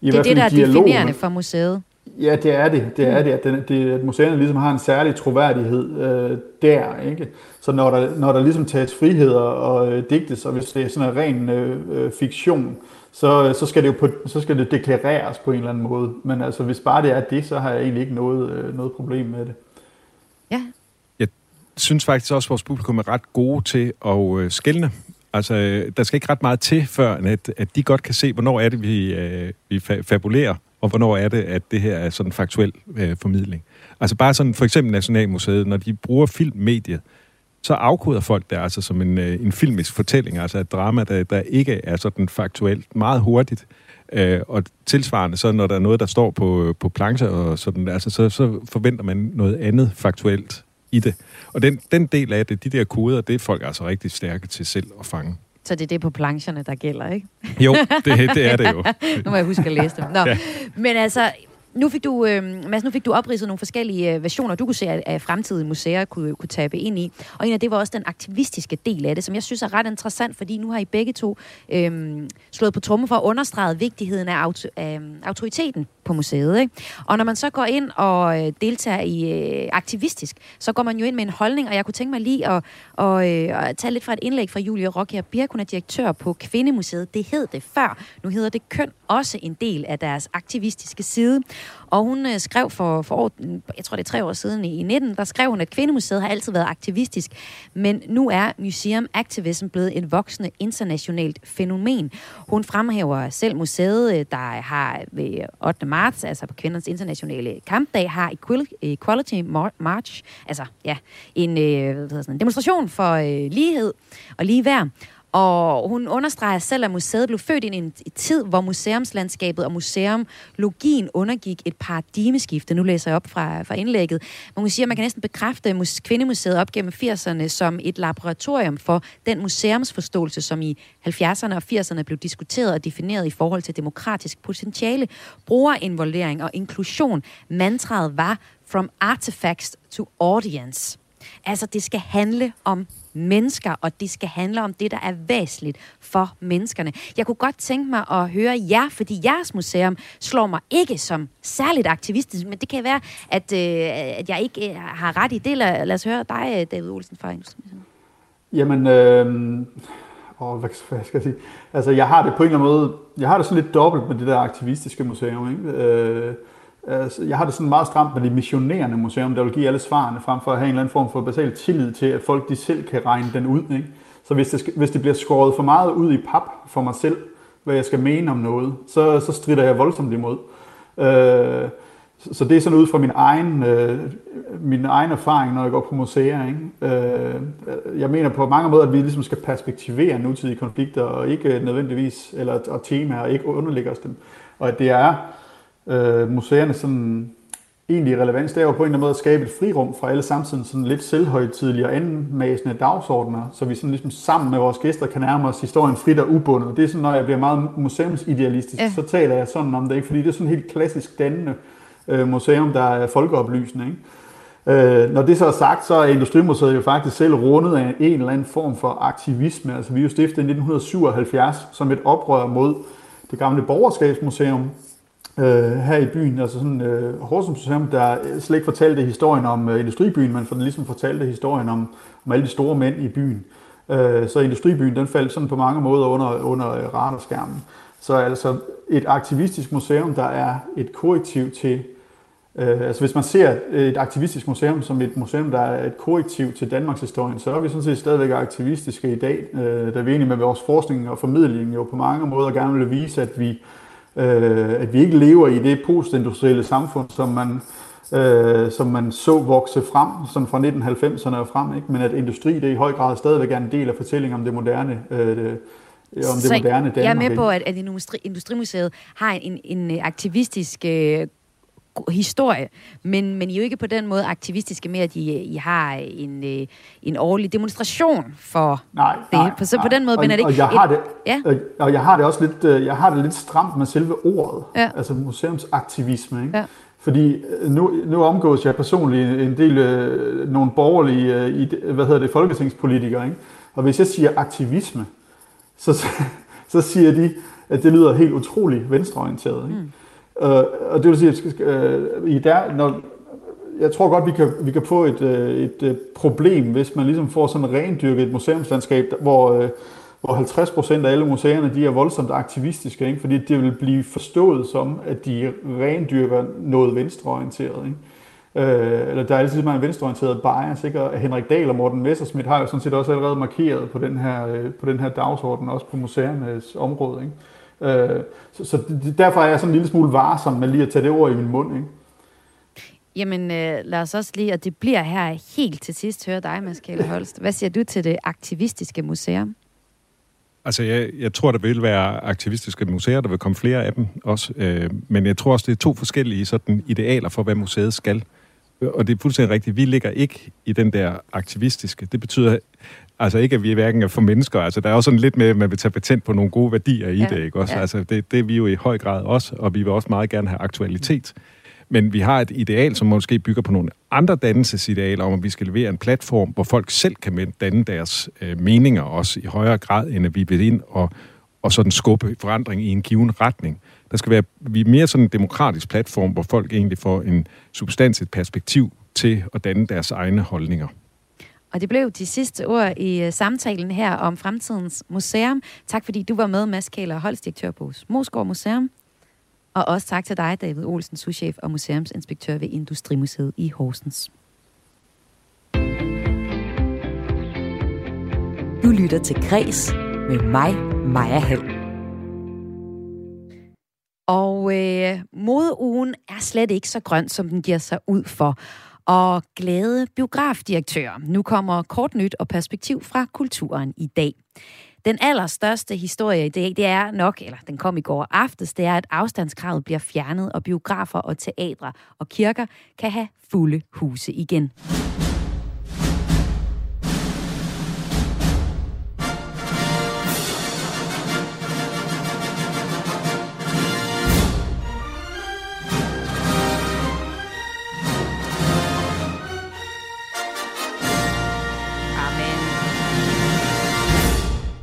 Speaker 8: i
Speaker 1: Det er det, der er definerende for museet.
Speaker 8: Ja, det er det. Det er mm. det, at, den, det, at museerne ligesom har en særlig troværdighed øh, der. Ikke? Så når der, når der ligesom tages friheder og øh, digtes, og hvis det er sådan en ren øh, øh fiktion, så, så, skal det jo på, så skal det deklareres på en eller anden måde. Men altså, hvis bare det er det, så har jeg egentlig ikke noget, øh, noget problem med det.
Speaker 1: Ja.
Speaker 7: Jeg synes faktisk også, at vores publikum er ret gode til at øh, skælne. Altså, øh, der skal ikke ret meget til, før at, at de godt kan se, hvornår er det, vi, øh, vi fabulerer, og hvornår er det, at det her er sådan en faktuel øh, formidling. Altså bare sådan, for eksempel Nationalmuseet, når de bruger filmmediet, så afkoder folk det altså som en, øh, en filmisk fortælling, altså et drama, der, der ikke er sådan faktuelt meget hurtigt. Øh, og tilsvarende, så når der er noget, der står på, på plancher og sådan, altså, så, så forventer man noget andet faktuelt i det. Og den, den del af det, de der koder, det er folk altså rigtig stærke til selv at fange.
Speaker 1: Så det er det på plancherne, der gælder, ikke?
Speaker 7: Jo, det, det er det jo. *laughs*
Speaker 1: nu må jeg huske at læse dem. Nå. Ja. Men altså, nu fik du, øh, Mads, nu fik du opridset nogle forskellige øh, versioner, du kunne se, at, at fremtidige museer kunne, kunne tabe ind i. Og en af det var også den aktivistiske del af det, som jeg synes er ret interessant, fordi nu har I begge to øh, slået på trummen for at understrege vigtigheden af auto, øh, autoriteten på museet. Ikke? Og når man så går ind og øh, deltager i øh, aktivistisk, så går man jo ind med en holdning, og jeg kunne tænke mig lige at, og, øh, at tage lidt fra et indlæg fra Julia Rockher Birk, hun er direktør på Kvindemuseet. Det hed det før. Nu hedder det køn også en del af deres aktivistiske side. Og hun øh, skrev for, for år, jeg tror det er tre år siden i, 19, der skrev hun, at Kvindemuseet har altid været aktivistisk, men nu er museum activism blevet et voksende internationalt fænomen. Hun fremhæver selv museet, øh, der har ved 8. marts, altså på kvindernes internationale kampdag, har Equality March, altså ja, en, øh, hvad hedder sådan, en demonstration for øh, lighed og ligeværd. Og hun understreger selv, at museet blev født i en tid, hvor museumslandskabet og museumlogien undergik et paradigmeskifte. Nu læser jeg op fra, fra indlægget. Men hun siger, at man kan næsten bekræfte Kvindemuseet op gennem 80'erne som et laboratorium for den museumsforståelse, som i 70'erne og 80'erne blev diskuteret og defineret i forhold til demokratisk potentiale, brugerinvolvering og inklusion. Mantraet var From Artifacts to Audience. Altså, det skal handle om mennesker, og det skal handle om det, der er væsentligt for menneskerne. Jeg kunne godt tænke mig at høre jer, fordi jeres museum slår mig ikke som særligt aktivistisk, men det kan være, at, øh, at jeg ikke øh, har ret i det. Lad, lad os høre dig, øh, David Olsen fra Industrimuseet.
Speaker 8: Jamen, øh, åh, hvad, hvad skal jeg sige? Altså, jeg har det på en eller anden måde, jeg har det sådan lidt dobbelt med det der aktivistiske museum, ikke? Øh, Øh, jeg har det sådan meget stramt med det missionerende museum, der vil give alle svarene, frem for at have en eller anden form for basal tillid til, at folk de selv kan regne den ud. Ikke? Så hvis det, hvis det bliver skåret for meget ud i pap for mig selv, hvad jeg skal mene om noget, så, så strider jeg voldsomt imod. Øh, så det er sådan ud fra min egen, øh, min egen erfaring, når jeg går på museer. Ikke? Øh, jeg mener på mange måder, at vi ligesom skal perspektivere nutidige konflikter, og ikke nødvendigvis, eller og temaer, og ikke underlægge os dem. Og at det er øh, museerne sådan egentlig relevans, det er jo på en eller anden måde at skabe et frirum for alle samtidig sådan lidt selvhøjtidlige og anmasende dagsordner, så vi sådan ligesom sammen med vores gæster kan nærme os historien frit og ubundet. Det er sådan, når jeg bliver meget museumsidealistisk, ja. så taler jeg sådan om det, ikke? fordi det er sådan helt klassisk dannende øh, museum, der er folkeoplysende. Ikke? Øh, når det så er sagt, så er Industrimuseet jo faktisk selv rundet af en eller anden form for aktivisme. Altså vi er jo stiftet i 1977 som et oprør mod det gamle borgerskabsmuseum øh, her i byen. Altså sådan øh, Horsens Museum, der øh, slet ikke fortalte historien om øh, industribyen, men for den ligesom fortalte historien om, om alle de store mænd i byen. Øh, så industribyen, den faldt sådan på mange måder under, under øh, radarskærmen. Så altså et aktivistisk museum, der er et korrektiv til Øh, altså hvis man ser et aktivistisk museum som et museum, der er et korrektiv til Danmarks historien, så er vi sådan set stadigvæk aktivistiske i dag, øh, da vi egentlig med vores forskning og formidling jo på mange måder gerne vil vise, at vi, øh, at vi ikke lever i det postindustrielle samfund, som man, øh, som man så vokse frem sådan fra 1990'erne og frem, ikke? men at industri det i høj grad stadigvæk er en del af fortællingen om det moderne øh, om det moderne Danmark.
Speaker 1: Jeg er med på, at, at Industri, Industrimuseet har en, en aktivistisk øh, historie, men, men I er jo ikke på den måde aktivistiske med, at I, I har en, øh, en årlig demonstration for
Speaker 8: nej,
Speaker 1: det.
Speaker 8: Nej,
Speaker 1: så
Speaker 8: nej.
Speaker 1: på den måde,
Speaker 8: og,
Speaker 1: men er det ikke...
Speaker 8: Og jeg har
Speaker 1: et,
Speaker 8: det,
Speaker 1: ja?
Speaker 8: og jeg har det også lidt, øh, jeg har det lidt stramt med selve ordet,
Speaker 1: ja.
Speaker 8: altså museumsaktivisme, ikke?
Speaker 1: Ja.
Speaker 8: Fordi øh, nu, nu omgås jeg personligt en del øh, nogle borgerlige øh, i, hvad hedder det, folketingspolitikere, ikke? Og hvis jeg siger aktivisme, *laughs* så, så siger de, at det lyder helt utroligt venstreorienteret. Ikke? Mm. Øh, og det vil sige, at øh, i der, når, jeg tror godt, vi kan, vi kan få et, øh, et, et problem, hvis man ligesom får sådan rendyrket et museumslandskab, hvor, øh, hvor 50 procent af alle museerne de er voldsomt aktivistiske, ikke? fordi det vil blive forstået som, at de rendyrker noget venstreorienteret. Ikke? Øh, eller der er altid en venstreorienteret bias, ikke? og Henrik Dahl og Morten Messersmith har jo sådan set også allerede markeret på den her, øh, på den her dagsorden, også på museernes område. Ikke? Øh, så, så derfor er jeg sådan en lille smule varsom med lige at tage det ord i min mund. Ikke?
Speaker 1: Jamen, øh, lad os også lige, og det bliver her helt til sidst, høre dig, Mads Kjell Holst. Hvad siger du til det aktivistiske museum?
Speaker 7: Altså, jeg, jeg tror, der vil være aktivistiske museer, der vil komme flere af dem også. Øh, men jeg tror også, det er to forskellige sådan, idealer for, hvad museet skal. Og det er fuldstændig rigtigt. Vi ligger ikke i den der aktivistiske. Det betyder altså ikke, at vi hverken er for mennesker. Altså, der er også sådan lidt med, at man vil tage patent på nogle gode værdier i ja, det, ikke også? Ja. Altså, det, det er vi jo i høj grad også, og vi vil også meget gerne have aktualitet. Men vi har et ideal, som måske bygger på nogle andre dannelsesidealer, om at vi skal levere en platform, hvor folk selv kan danne deres øh, meninger også i højere grad, end at vi vil ind og, og sådan skubbe forandring i en given retning. Der skal være vi er mere sådan en demokratisk platform, hvor folk egentlig får en substans, et perspektiv til at danne deres egne holdninger.
Speaker 1: Og det blev de sidste ord i uh, samtalen her om fremtidens museum. Tak fordi du var med, Mads Kæler, holdsdirektør på Moskov Museum. Og også tak til dig, David Olsen, souschef og museumsinspektør ved Industrimuseet i Horsens.
Speaker 9: Du lytter til Græs med mig, Maja Hall.
Speaker 1: Og øh, modeugen er slet ikke så grøn, som den giver sig ud for. Og glade biografdirektør. Nu kommer kort nyt og perspektiv fra kulturen i dag. Den allerstørste historie i dag, det er nok, eller den kom i går aftes, det er, at afstandskravet bliver fjernet, og biografer og teatre og kirker kan have fulde huse igen.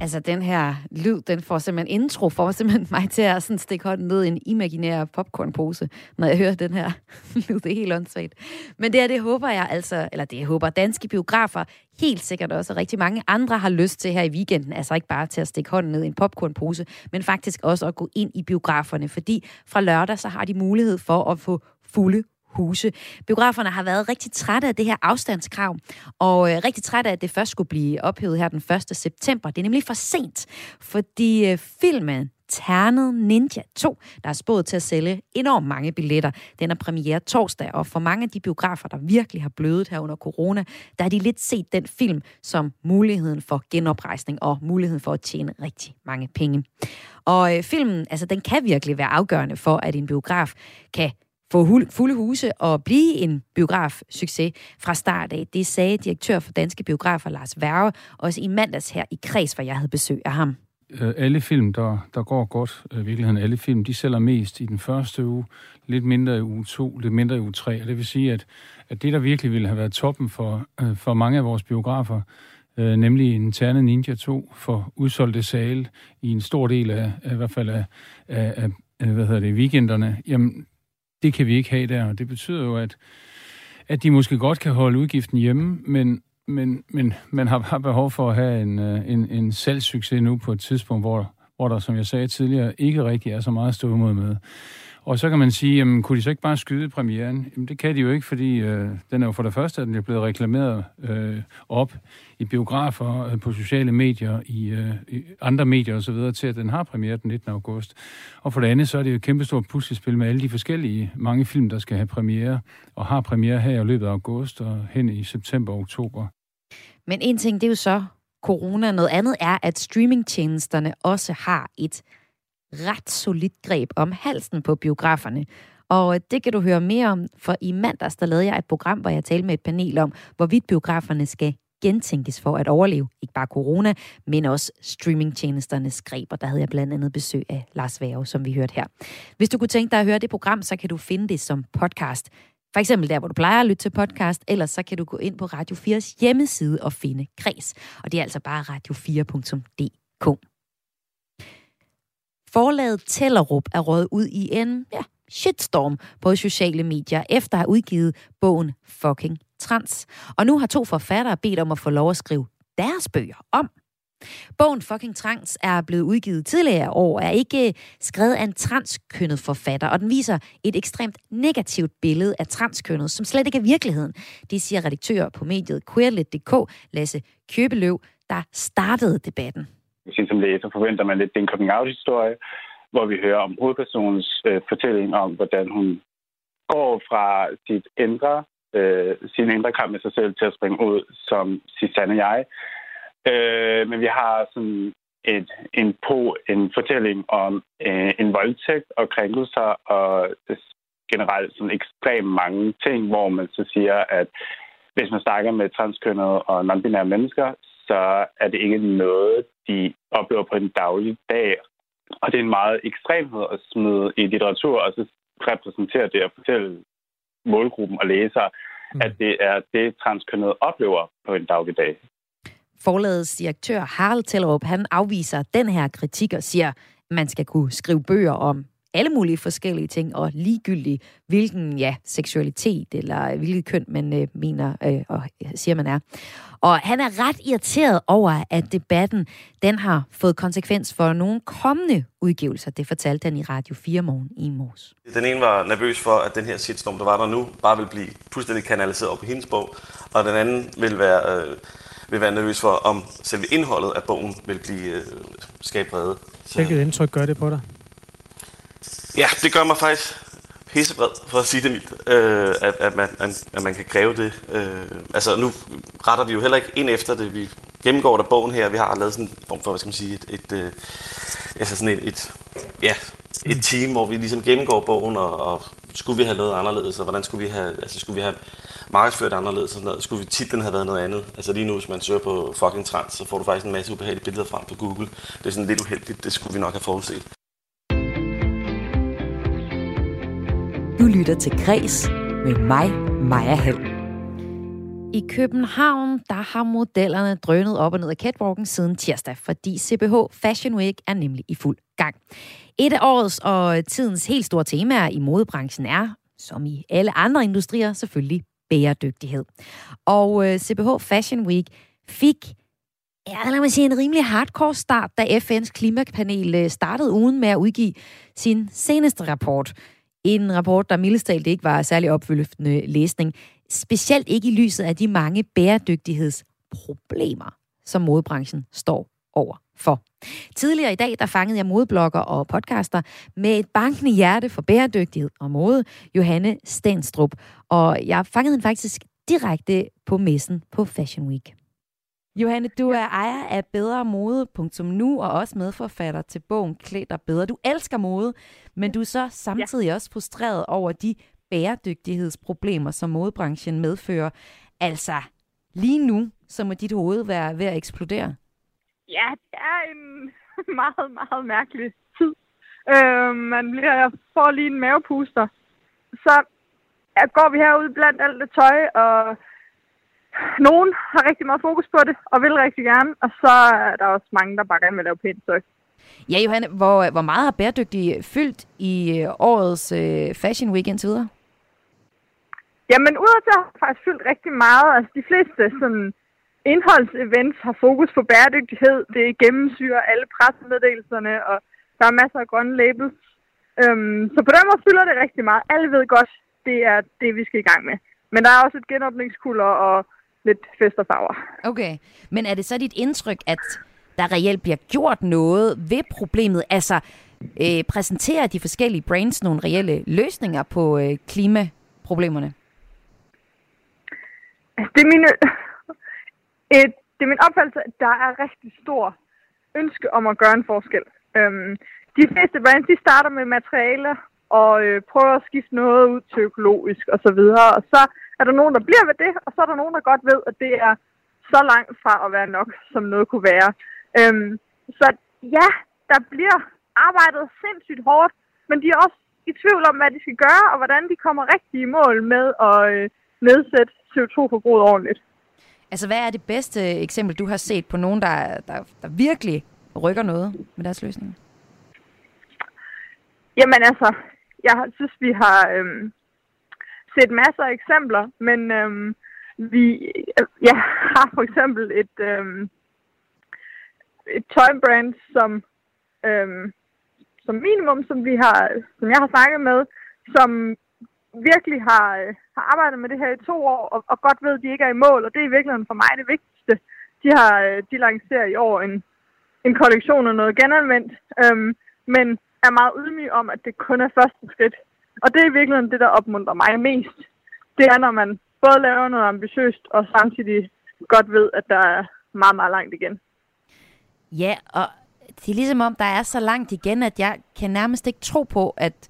Speaker 1: Altså, den her lyd, den får simpelthen intro, får simpelthen *laughs* mig til at sådan stikke hånden ned i en imaginær popcornpose, når jeg hører den her *laughs* lyd. Det er helt åndssvagt. Men det er det håber jeg altså, eller det håber danske biografer helt sikkert også, og rigtig mange andre har lyst til her i weekenden, altså ikke bare til at stikke hånden ned i en popcornpose, men faktisk også at gå ind i biograferne, fordi fra lørdag så har de mulighed for at få fulde huse. Biograferne har været rigtig trætte af det her afstandskrav, og øh, rigtig trætte af, at det først skulle blive ophævet her den 1. september. Det er nemlig for sent, fordi øh, filmen Ternet Ninja 2, der er spået til at sælge enormt mange billetter. Den er premiere torsdag, og for mange af de biografer, der virkelig har blødet her under corona, der har de lidt set den film som muligheden for genoprejsning og muligheden for at tjene rigtig mange penge. Og øh, filmen, altså den kan virkelig være afgørende for, at en biograf kan få fulde huse og blive en biograf-succes fra start af. Det sagde direktør for Danske Biografer Lars Værge også i mandags her i Kreds, hvor jeg havde besøg af ham.
Speaker 11: Øh, alle film, der, der går godt, øh, i virkeligheden alle film, de sælger mest i den første uge, lidt mindre i uge 2, lidt mindre i uge 3. Og det vil sige, at, at det, der virkelig ville have været toppen for, øh, for mange af vores biografer, øh, nemlig en Terne Ninja 2 for udsolgte sale i en stor del af, af i hvert fald af, af, af hvad hedder det, weekenderne, jamen det kan vi ikke have der, og det betyder jo, at, at de måske godt kan holde udgiften hjemme, men, men, men man har bare behov for at have en, øh, en, en salgssucces nu på et tidspunkt, hvor, hvor der, som jeg sagde tidligere, ikke rigtig er så meget at stå imod med. Og så kan man sige, jamen, kunne de så ikke bare skyde premieren? Jamen, det kan de jo ikke, fordi øh, den er jo for det første, at den er blevet reklameret øh, op i biografer, øh, på sociale medier, i, øh, i andre medier osv., til at den har premiere den 19. august. Og for det andet, så er det jo et kæmpestort puslespil med alle de forskellige mange film, der skal have premiere, og har premiere her i løbet af august og hen i september og oktober.
Speaker 1: Men en ting, det er jo så corona. Noget andet er, at streamingtjenesterne også har et ret solidt greb om halsen på biograferne. Og øh, det kan du høre mere om, for i mandags der lavede jeg et program, hvor jeg talte med et panel om, hvorvidt biograferne skal gentænkes for at overleve ikke bare corona, men også streamingtjenesternes greb. Og der havde jeg blandt andet besøg af Lars Værge, som vi hørte her. Hvis du kunne tænke dig at høre det program, så kan du finde det som podcast. For eksempel der, hvor du plejer at lytte til podcast, ellers så kan du gå ind på Radio 4's hjemmeside og finde Græs. Og det er altså bare radio4.dk. Forlaget Tellerup er råd ud i en ja, shitstorm på sociale medier, efter at have udgivet bogen Fucking Trans. Og nu har to forfattere bedt om at få lov at skrive deres bøger om. Bogen Fucking Trans er blevet udgivet tidligere år, er ikke øh, skrevet af en transkønnet forfatter, og den viser et ekstremt negativt billede af transkønnet, som slet ikke er virkeligheden. Det siger redaktør på mediet Queerlit.dk, Lasse Købeløv, der startede debatten
Speaker 12: sige, som læser forventer man lidt, det er en coming-out-historie, hvor vi hører om hovedpersonens øh, fortælling om, hvordan hun går fra sit indre, øh, sin indre kamp med sig selv til at springe ud som sit sande jeg. Øh, men vi har sådan et, en, på, en fortælling om øh, en voldtægt og krænkelser og generelt sådan ekstremt mange ting, hvor man så siger, at hvis man snakker med transkønnede og non-binære mennesker, så er det ikke noget, de oplever på en daglig dag. Og det er en meget ekstremhed at smide i litteratur, og så repræsentere det og fortælle målgruppen og læsere, mm. at det er det, transkønnet oplever på en daglig dag.
Speaker 1: Forlagets direktør Harald Tellerup, han afviser den her kritik og siger, at man skal kunne skrive bøger om alle mulige forskellige ting, og ligegyldigt hvilken ja, seksualitet eller hvilket køn man øh, mener øh, og siger, man er. Og han er ret irriteret over, at debatten den har fået konsekvens for nogle kommende udgivelser. Det fortalte han i Radio 4 morgen i Mors.
Speaker 13: Den ene var nervøs for, at den her shitstorm, der var der nu, bare vil blive fuldstændig kanaliseret op på hendes bog. Og den anden vil være, øh, vil være nervøs for, om selve indholdet af bogen vil blive øh, skabt vrede.
Speaker 14: Hvilket indtryk gør det på dig?
Speaker 13: Ja, det gør mig faktisk pissebred, for at sige det mildt, øh, at, at, man, at man kan kræve det. Øh, altså nu retter vi jo heller ikke ind efter det. Vi gennemgår der bogen her. Vi har lavet sådan en form for, hvad skal man sige, et, et, øh, altså sådan et, et, ja, et team, hvor vi ligesom gennemgår bogen, og, og skulle vi have noget anderledes, og hvordan skulle vi have, altså skulle vi have markedsført anderledes, og sådan noget. skulle vi titlen have været noget andet. Altså lige nu, hvis man søger på fucking trans, så får du faktisk en masse ubehagelige billeder frem på Google. Det er sådan lidt uheldigt, det skulle vi nok have forudset.
Speaker 9: Du lytter til Græs med mig, Maja Hall.
Speaker 1: I København, der har modellerne drønet op og ned af catwalken siden tirsdag, fordi CBH Fashion Week er nemlig i fuld gang. Et af årets og tidens helt store temaer i modebranchen er, som i alle andre industrier, selvfølgelig bæredygtighed. Og øh, CBH Fashion Week fik Ja, lad mig sige, en rimelig hardcore start, da FN's klimapanel øh, startede ugen med at udgive sin seneste rapport. En rapport, der mildestalt ikke var særlig opfølgende læsning. Specielt ikke i lyset af de mange bæredygtighedsproblemer, som modebranchen står over for. Tidligere i dag, der fangede jeg modeblogger og podcaster med et bankende hjerte for bæredygtighed og mode, Johanne Stenstrup. Og jeg fangede hende faktisk direkte på messen på Fashion Week. Johanne, du er ejer af Bedre Mode.nu og også medforfatter til bogen Klæd dig bedre. Du elsker mode, men du er så samtidig også frustreret over de bæredygtighedsproblemer, som modebranchen medfører. Altså, lige nu, så må dit hoved være ved at eksplodere.
Speaker 15: Ja, det er en, *laughs*
Speaker 4: meget, meget mærkelig tid. Øh, man bliver, jeg får lige en mavepuster. Så går vi herude blandt alt det tøj, og nogen har rigtig meget fokus på det, og vil rigtig gerne, og så er der også mange, der bare gerne vil lave pænt tøj.
Speaker 1: Ja, Johanne, hvor, hvor meget har bæredygtig fyldt i øh, årets øh, Fashion Week indtil videre?
Speaker 4: Jamen, har det faktisk fyldt rigtig meget. Altså, de fleste sådan, indholdsevents har fokus på bæredygtighed. Det gennemsyrer alle pressemeddelelserne, og der er masser af grønne labels. Øhm, så på den måde fylder det rigtig meget. Alle ved godt, det er det, vi skal i gang med. Men der er også et genåbningskulder og lidt fest og farver.
Speaker 1: Okay, men er det så dit indtryk, at der reelt bliver gjort noget ved problemet? Altså, øh, præsenterer de forskellige brands nogle reelle løsninger på øh, klimaproblemerne?
Speaker 4: Altså, det er min, *laughs* et, det er min opfattelse, at der er rigtig stor ønske om at gøre en forskel. Øhm, de fleste brands, de starter med materialer og øh, prøver at skifte noget ud til økologisk og så videre. Og så er der nogen, der bliver ved det, og så er der nogen, der godt ved, at det er så langt fra at være nok, som noget kunne være. Øhm, så ja, der bliver arbejdet sindssygt hårdt, men de er også i tvivl om, hvad de skal gøre, og hvordan de kommer rigtig i mål med at øh, nedsætte CO2-forbruget ordentligt.
Speaker 1: Altså, hvad er det bedste eksempel, du har set på nogen, der, der, der virkelig rykker noget med deres løsning?
Speaker 4: Jamen altså, jeg synes, vi har øhm, set masser af eksempler, men øhm, vi ja, *laughs* har for eksempel et, øhm, et tøjbrand, som, øhm, som minimum, som, vi har, som jeg har snakket med, som virkelig har, øh, har arbejdet med det her i to år, og, og godt ved, at de ikke er i mål, og det er i virkeligheden for mig det vigtigste. De har øh, de lancerer i år en, en kollektion af noget genanvendt, øhm, men er meget ydmyg om, at det kun er første skridt. Og det er i virkeligheden det, der opmuntrer mig mest. Det er, når man både laver noget ambitiøst, og samtidig godt ved, at der er meget, meget langt igen.
Speaker 1: Ja, og det er ligesom om, der er så langt igen, at jeg kan nærmest ikke tro på, at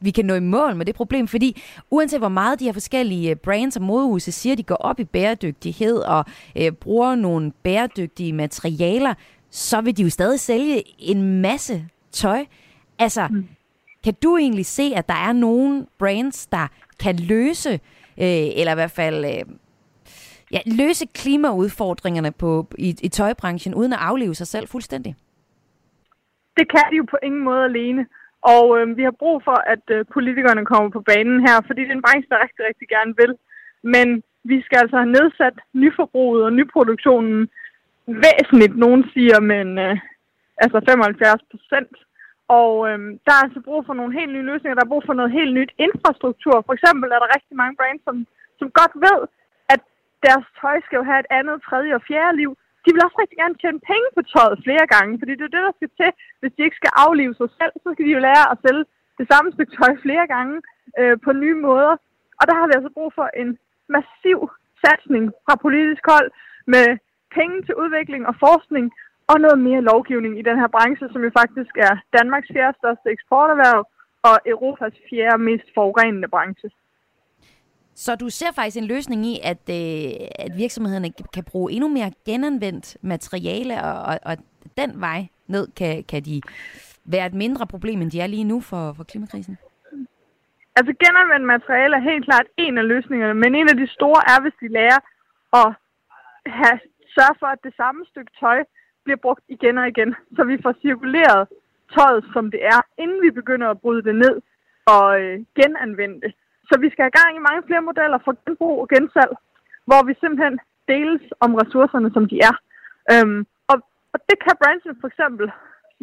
Speaker 1: vi kan nå i mål med det problem, fordi uanset hvor meget de her forskellige øh, brands og modehuse siger, at de går op i bæredygtighed og øh, bruger nogle bæredygtige materialer, så vil de jo stadig sælge en masse tøj. Altså, mm kan du egentlig se, at der er nogle brands, der kan løse, øh, eller i hvert fald øh, ja, løse klimaudfordringerne på, i, i tøjbranchen, uden at afleve sig selv fuldstændig?
Speaker 4: Det kan de jo på ingen måde alene. Og øh, vi har brug for, at øh, politikerne kommer på banen her, fordi det er en branche, der rigtig, rigtig gerne vil. Men vi skal altså have nedsat nyforbruget og nyproduktionen væsentligt, nogen siger, men øh, altså 75 procent. Og øhm, der er altså brug for nogle helt nye løsninger. Der er brug for noget helt nyt infrastruktur. For eksempel er der rigtig mange brands, som, som godt ved, at deres tøj skal jo have et andet, tredje og fjerde liv de vil også rigtig gerne tjene penge på tøjet flere gange, fordi det er det, der skal til. Hvis de ikke skal aflive sig selv, så skal de jo lære at sælge det samme stykke tøj flere gange øh, på nye måder. Og der har vi altså brug for en massiv satsning fra politisk hold med penge til udvikling og forskning og noget mere lovgivning i den her branche, som jo faktisk er Danmarks fjerde største eksporterhverv og Europas fjerde mest forurenende branche.
Speaker 1: Så du ser faktisk en løsning i, at, øh, at virksomhederne kan bruge endnu mere genanvendt materiale, og, og, og den vej ned kan, kan de være et mindre problem, end de er lige nu for, for klimakrisen?
Speaker 4: Altså genanvendt materiale er helt klart en af løsningerne, men en af de store er, hvis de lærer at have, sørge for, at det samme stykke tøj bliver brugt igen og igen, så vi får cirkuleret tøjet, som det er, inden vi begynder at bryde det ned og øh, genanvende det. Så vi skal have gang i mange flere modeller for genbrug og gensalg, hvor vi simpelthen deles om ressourcerne, som de er. Øhm, og, og det kan branchen for eksempel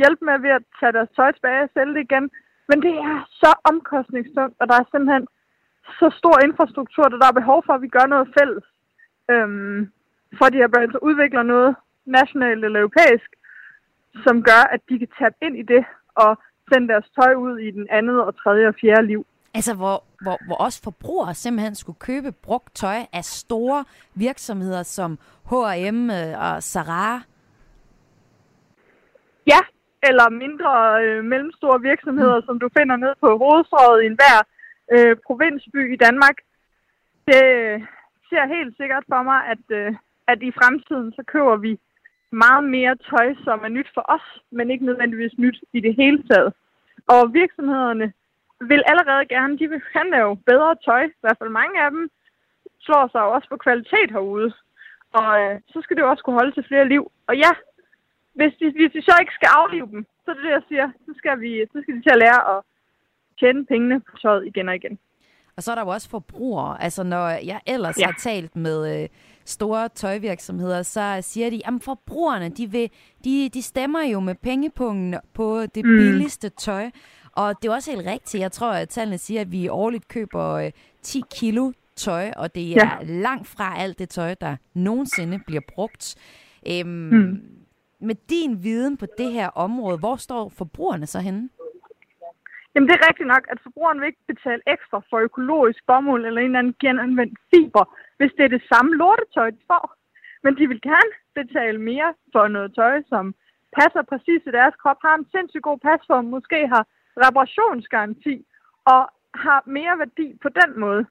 Speaker 4: hjælpe med ved at tage deres tøj tilbage og sælge det igen. Men det er så omkostningstungt, og der er simpelthen så stor infrastruktur, der, der er behov for, at vi gør noget fælles. Øhm, for de her brands udvikler noget nationalt eller europæisk, som gør, at de kan tabe ind i det og sende deres tøj ud i den andet og tredje og fjerde liv.
Speaker 1: Altså, hvor, hvor, hvor også forbrugere simpelthen skulle købe brugt tøj af store virksomheder som H&M og Zara.
Speaker 4: Ja, eller mindre øh, mellemstore virksomheder, mm. som du finder ned på hovedstrøget i enhver øh, provinsby i Danmark. Det ser helt sikkert for mig, at, øh, at i fremtiden så køber vi meget mere tøj, som er nyt for os, men ikke nødvendigvis nyt i det hele taget. Og virksomhederne vil allerede gerne, de vil gerne lave bedre tøj, i hvert fald mange af dem, slår sig jo også på kvalitet herude. Og øh, så skal det jo også kunne holde til flere liv. Og ja, hvis de, hvis de så ikke skal aflive dem, så er det det, jeg siger, så skal, vi, så skal de til at lære at tjene pengene på tøjet igen og igen.
Speaker 1: Og så er der jo også forbrugere. Altså når jeg ellers
Speaker 4: Ja.
Speaker 1: har talt med øh, store tøjvirksomheder, så siger de, at forbrugerne, de, vil, de, de stemmer jo med pengepungen på det
Speaker 4: Mm.
Speaker 1: billigste tøj. Og det er også helt rigtigt. Jeg tror, at tallene siger, at vi årligt køber øh, 10 kilo tøj, og det er
Speaker 4: Ja.
Speaker 1: langt fra alt det tøj, der nogensinde bliver brugt. Øhm,
Speaker 4: Mm.
Speaker 1: Med din viden på det her område, hvor står forbrugerne så henne?
Speaker 4: Jamen det er rigtigt nok, at forbrugeren vil ikke betale ekstra for økologisk bomuld eller en eller anden genanvendt fiber, hvis det er det samme lortetøj, de får. Men de vil gerne betale mere for noget tøj, som passer præcis til deres krop, har en sindssygt god pasform, måske har reparationsgaranti og har mere værdi på den måde.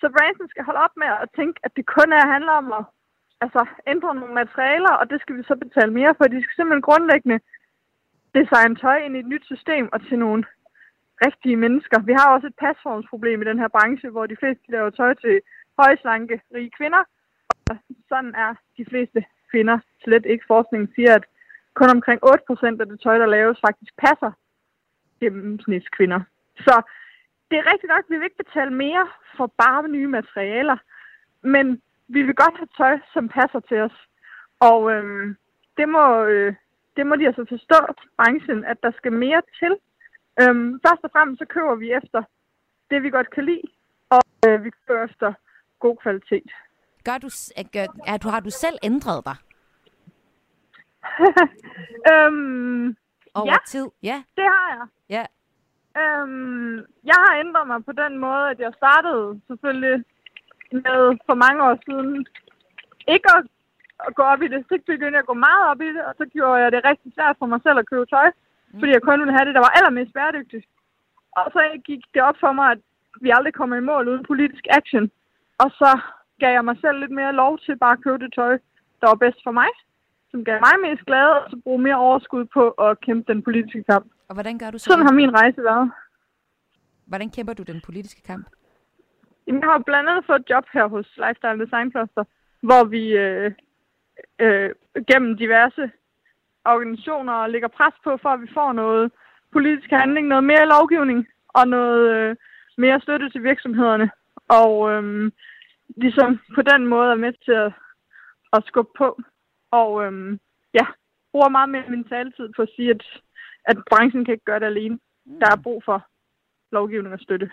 Speaker 4: Så Branson skal holde op med at tænke, at det kun er handler om at altså, ændre nogle materialer, og det skal vi så betale mere for. De skal simpelthen grundlæggende designe tøj ind i et nyt system og til nogle rigtige mennesker. Vi har også et pasformsproblem i den her branche, hvor de fleste laver tøj til højslanke, rige kvinder. Og sådan er de fleste kvinder slet ikke. Forskningen siger, at kun omkring 8% af det tøj, der laves, faktisk passer gennemsnitskvinder. Så det er rigtigt nok, at vi vil ikke betale mere for bare nye materialer, men vi vil godt have tøj, som passer til os. Og øhm, det, må, øh, det må de altså forstå, branchen, at der skal mere til. Øhm, først og fremmest så køber vi efter det, vi godt kan lide, og øh, vi køber efter god kvalitet.
Speaker 1: Gør du, at gør, er du, har du selv ændret dig *laughs*
Speaker 4: øhm,
Speaker 1: over
Speaker 4: ja,
Speaker 1: tid? Ja.
Speaker 4: det har jeg.
Speaker 1: Ja.
Speaker 4: Øhm, jeg har ændret mig på den måde, at jeg startede selvfølgelig med for mange år siden ikke at, at gå op i det. Så begyndte jeg at gå meget op i det, og så gjorde jeg det rigtig svært for mig selv at købe tøj. Fordi jeg kun ville have det, der var allermest bæredygtigt. Og så gik det op for mig, at vi aldrig kommer i mål uden politisk action. Og så gav jeg mig selv lidt mere lov til bare at købe det tøj, der var bedst for mig, som gav mig mest glæde, og så bruge mere overskud på at kæmpe den politiske kamp.
Speaker 1: Og hvordan gør du så?
Speaker 4: Sådan har min rejse været.
Speaker 1: Hvordan kæmper du den politiske kamp?
Speaker 4: Jamen, Jeg har blandt andet fået et job her hos Lifestyle Design Cluster, hvor vi øh, øh, gennem diverse organisationer lægger pres på, for at vi får noget politisk handling, noget mere lovgivning og noget øh, mere støtte til virksomhederne. Og øh, ligesom på den måde er med til at, at skubbe på. Og øh, ja, bruger meget mere min taletid på at sige, at, at branchen kan ikke gøre det alene. Der er brug for lovgivning og støtte.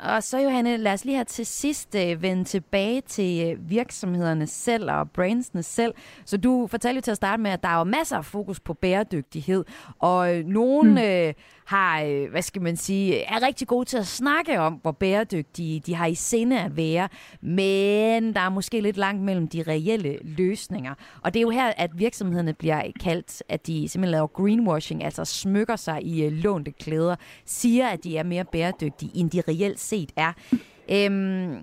Speaker 1: Og så Johanne, lad os lige her til sidst øh, vende tilbage til øh, virksomhederne selv og brandsene selv. Så du fortalte jo til at starte med, at der er jo masser af fokus på bæredygtighed, og øh, nogen
Speaker 4: Mm.
Speaker 1: øh, har, øh, hvad skal man sige, er rigtig gode til at snakke om, hvor bæredygtige de har i sinde at være, men der er måske lidt langt mellem de reelle løsninger. Og det er jo her, at virksomhederne bliver kaldt, at de simpelthen laver greenwashing, altså smykker sig i øh, lånte klæder, siger, at de er mere bæredygtige, end de reelt set er. Øhm,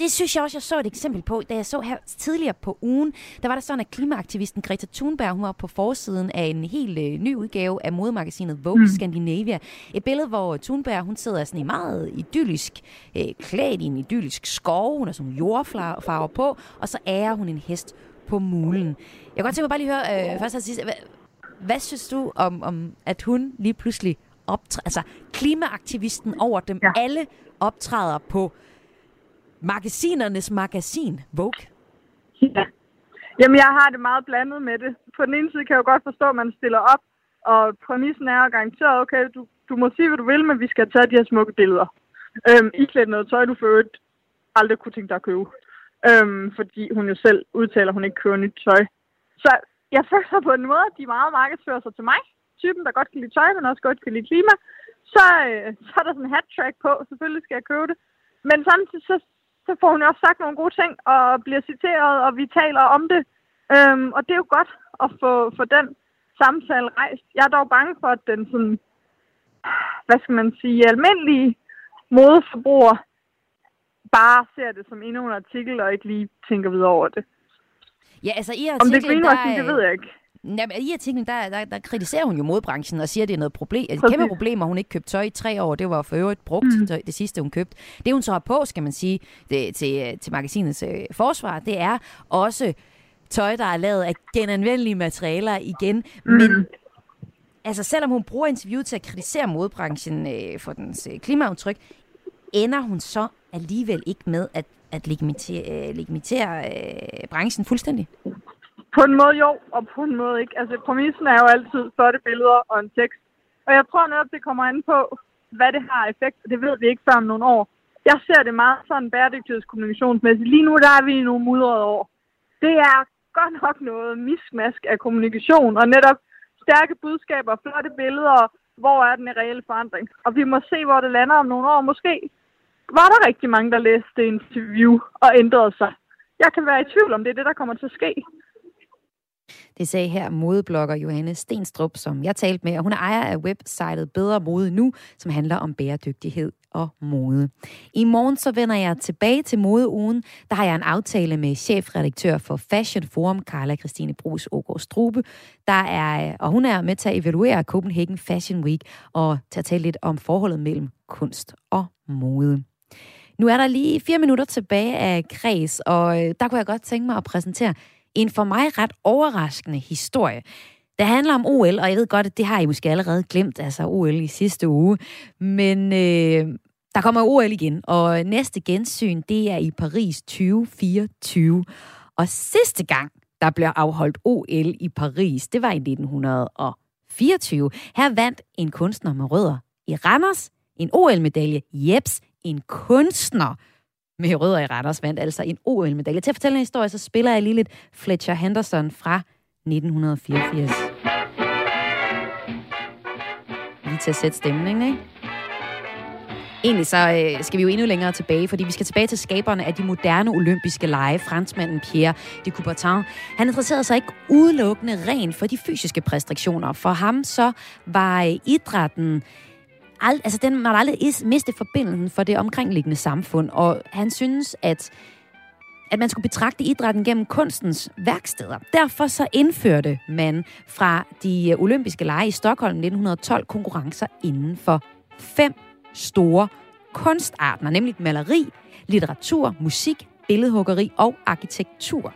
Speaker 1: det synes jeg også, jeg så et eksempel på, da jeg så her tidligere på ugen, der var der sådan, at klimaaktivisten Greta Thunberg, hun var på forsiden af en helt øh, ny udgave af modemagasinet Vogue
Speaker 4: Mm.
Speaker 1: Scandinavia. Et billede, hvor Thunberg, hun sidder sådan i meget idyllisk, øh, klædt i en idyllisk skov, hun har sådan jordfarver på, og så ærer hun en hest på mulen. Jeg kan godt tænke mig bare lige høre, øh, først og sidst, hvad, hvad synes du om, om, at hun lige pludselig optræder, altså klimaaktivisten over dem ja. alle optræder på magasinernes magasin, Vogue?
Speaker 4: Ja. Jamen, jeg har det meget blandet med det. På den ene side kan jeg jo godt forstå, at man stiller op, og præmissen er garanteret, okay, du, du må sige, hvad du vil, men vi skal tage de her smukke billeder. Øhm, iklædt noget tøj, du for øvrigt aldrig kunne tænke dig at købe. Øhm, fordi hun jo selv udtaler, at hun ikke køber nyt tøj. Så jeg føler på en måde, at de meget markedsfører sig til mig. Typen, der godt kan lide tøj, men også godt kan lide klima. Så, øh, så er der sådan en hat-track på. Selvfølgelig skal jeg købe det. Men samtidig så, så får hun også sagt nogle gode ting, og bliver citeret, og vi taler om det. Øhm, og det er jo godt at få, få den samtale rejst. Jeg er dog bange for, at den sådan, hvad skal man sige, almindelige modeforbruger bare ser det som endnu en artikel, og ikke lige tænker videre over det.
Speaker 1: Ja, altså i
Speaker 4: Om det er
Speaker 1: artiklen,
Speaker 4: greenwashing,
Speaker 1: der,
Speaker 4: det ved jeg ikke.
Speaker 1: Jamen, i artiklen, der, der, der kritiserer hun jo modbranchen og siger, at det er noget problem. Et
Speaker 4: Præcis.
Speaker 1: kæmpe problem, at hun ikke købte tøj i tre år. Det var for øvrigt brugt mm. tøj, det sidste, hun købte. Det, hun så har på, skal man sige, det, til, til magasinets øh, forsvar, det er også tøj, der er lavet af genanvendelige materialer igen. Mm. Men altså, selvom hun bruger interviewet til at kritisere modbranchen øh, for dens øh, klimaaftryk, ender hun så alligevel ikke med at, at legitimere, øh, legitimere øh, branchen fuldstændig?
Speaker 4: På en måde jo, og på en måde ikke. Altså, præmissen er jo altid flotte billeder og en tekst. Og jeg tror netop, det kommer an på, hvad det har effekt, og det ved vi ikke før om nogle år. Jeg ser det meget sådan bæredygtighedskommunikationsmæssigt. Lige nu der er vi i nogle mudrede år. Det er godt nok noget miskmask af kommunikation, og netop stærke budskaber, flotte billeder, hvor er den reelle forandring. Og vi må se, hvor det lander om nogle år. Måske var der rigtig mange, der læste det interview og ændrede sig. Jeg kan være i tvivl om, det er det, der kommer til at ske.
Speaker 1: Det sagde her modeblogger Johanne Stenstrup, som jeg talte med, og hun er ejer af websitet Bedre Mode Nu, som handler om bæredygtighed og mode. I morgen så vender jeg tilbage til modeugen. Der har jeg en aftale med chefredaktør for Fashion Forum, Carla Christine Brugs Ågaard Strube, der er, og hun er med til at evaluere Copenhagen Fashion Week og til at tale lidt om forholdet mellem kunst og mode. Nu er der lige fire minutter tilbage af kreds, og øh, der kunne jeg godt tænke mig at præsentere en for mig ret overraskende historie. Det handler om OL, og jeg ved godt, at det har I måske allerede glemt, altså OL i sidste uge. Men øh, der kommer OL igen, og næste gensyn, det er i Paris 2024. Og sidste gang, der blev afholdt OL i Paris, det var i 1924. Her vandt en kunstner med rødder i Randers en OL-medalje. Jeps, en kunstner med rødder i Randers vandt altså en OL-medalje. Til at fortælle en historie, så spiller jeg lige lidt Fletcher Henderson fra 1984. Lige til at sætte stemningen, ikke? Egentlig så øh, skal vi jo endnu længere tilbage, fordi vi skal tilbage til skaberne af de moderne olympiske lege, franskmanden Pierre de Coubertin. Han interesserede sig ikke udelukkende rent for de fysiske præstationer. For ham så var øh, idrætten ald- altså den man aldrig is- miste forbindelsen for det omkringliggende samfund, og han synes, at at man skulle betragte idrætten gennem kunstens værksteder. Derfor så indførte man fra de øh, olympiske lege i Stockholm 1912 konkurrencer inden for fem store kunstarter, nemlig maleri, litteratur, musik, billedhuggeri og arkitektur.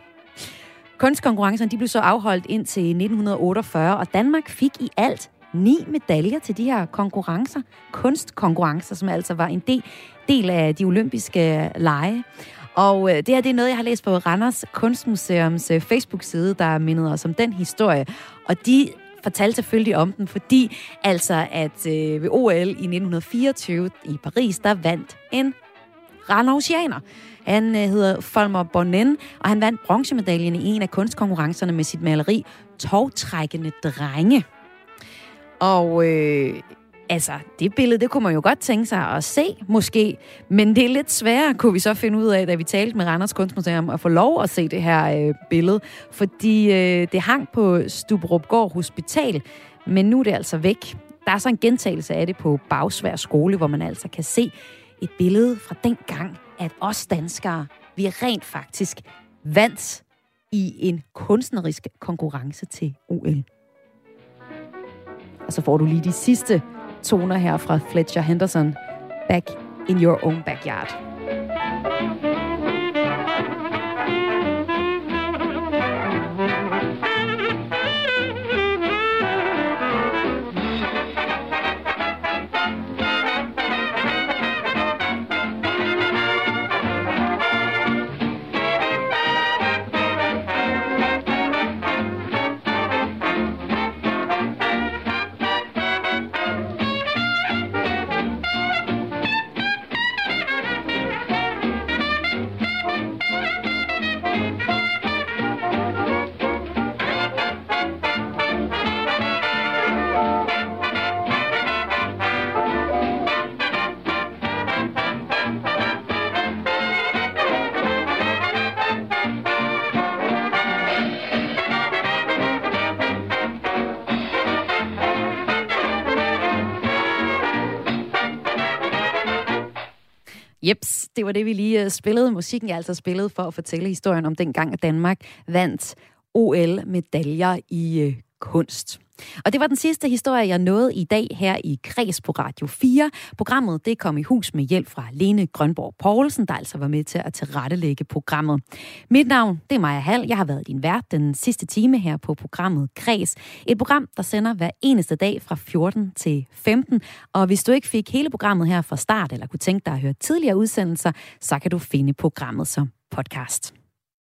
Speaker 1: Kunstkonkurrencerne de blev så afholdt indtil 1948, og Danmark fik i alt ni medaljer til de her konkurrencer, kunstkonkurrencer, som altså var en del, del af de olympiske øh, lege. Og øh, det her det er noget, jeg har læst på Randers Kunstmuseums øh, Facebook-side, der mindede os om den historie. Og de fortalte selvfølgelig om den, fordi altså, at øh, ved OL i 1924 i Paris, der vandt en Randausianer. Han øh, hedder Folmer Bonnen, og han vandt bronzemedaljen i en af kunstkonkurrencerne med sit maleri Togtrækkende Drenge. Og øh, altså, det billede, det kunne man jo godt tænke sig at se, måske. Men det er lidt sværere, kunne vi så finde ud af, da vi talte med Randers Kunstmuseum, at få lov at se det her øh, billede. Fordi øh, det hang på Stubrupgård Hospital, men nu er det altså væk. Der er så en gentagelse af det på Bagsvær skole, hvor man altså kan se et billede fra den gang, at os danskere, vi er rent faktisk vandt i en kunstnerisk konkurrence til OL. Og så får du lige de sidste toner her fra Fletcher Henderson. Back in your own backyard. Jeps, det var det, vi lige øh, spillede. Musikken er altså spillet for at fortælle historien om dengang, at Danmark vandt OL-medaljer i øh, kunst. Og det var den sidste historie, jeg nåede i dag her i Kreds på Radio 4. Programmet det kom i hus med hjælp fra Lene Grønborg Poulsen, der altså var med til at tilrettelægge programmet. Mit navn det er Maja Hall. Jeg har været din vært den sidste time her på programmet Kreds. Et program, der sender hver eneste dag fra 14 til 15. Og hvis du ikke fik hele programmet her fra start, eller kunne tænke dig at høre tidligere udsendelser, så kan du finde programmet som podcast.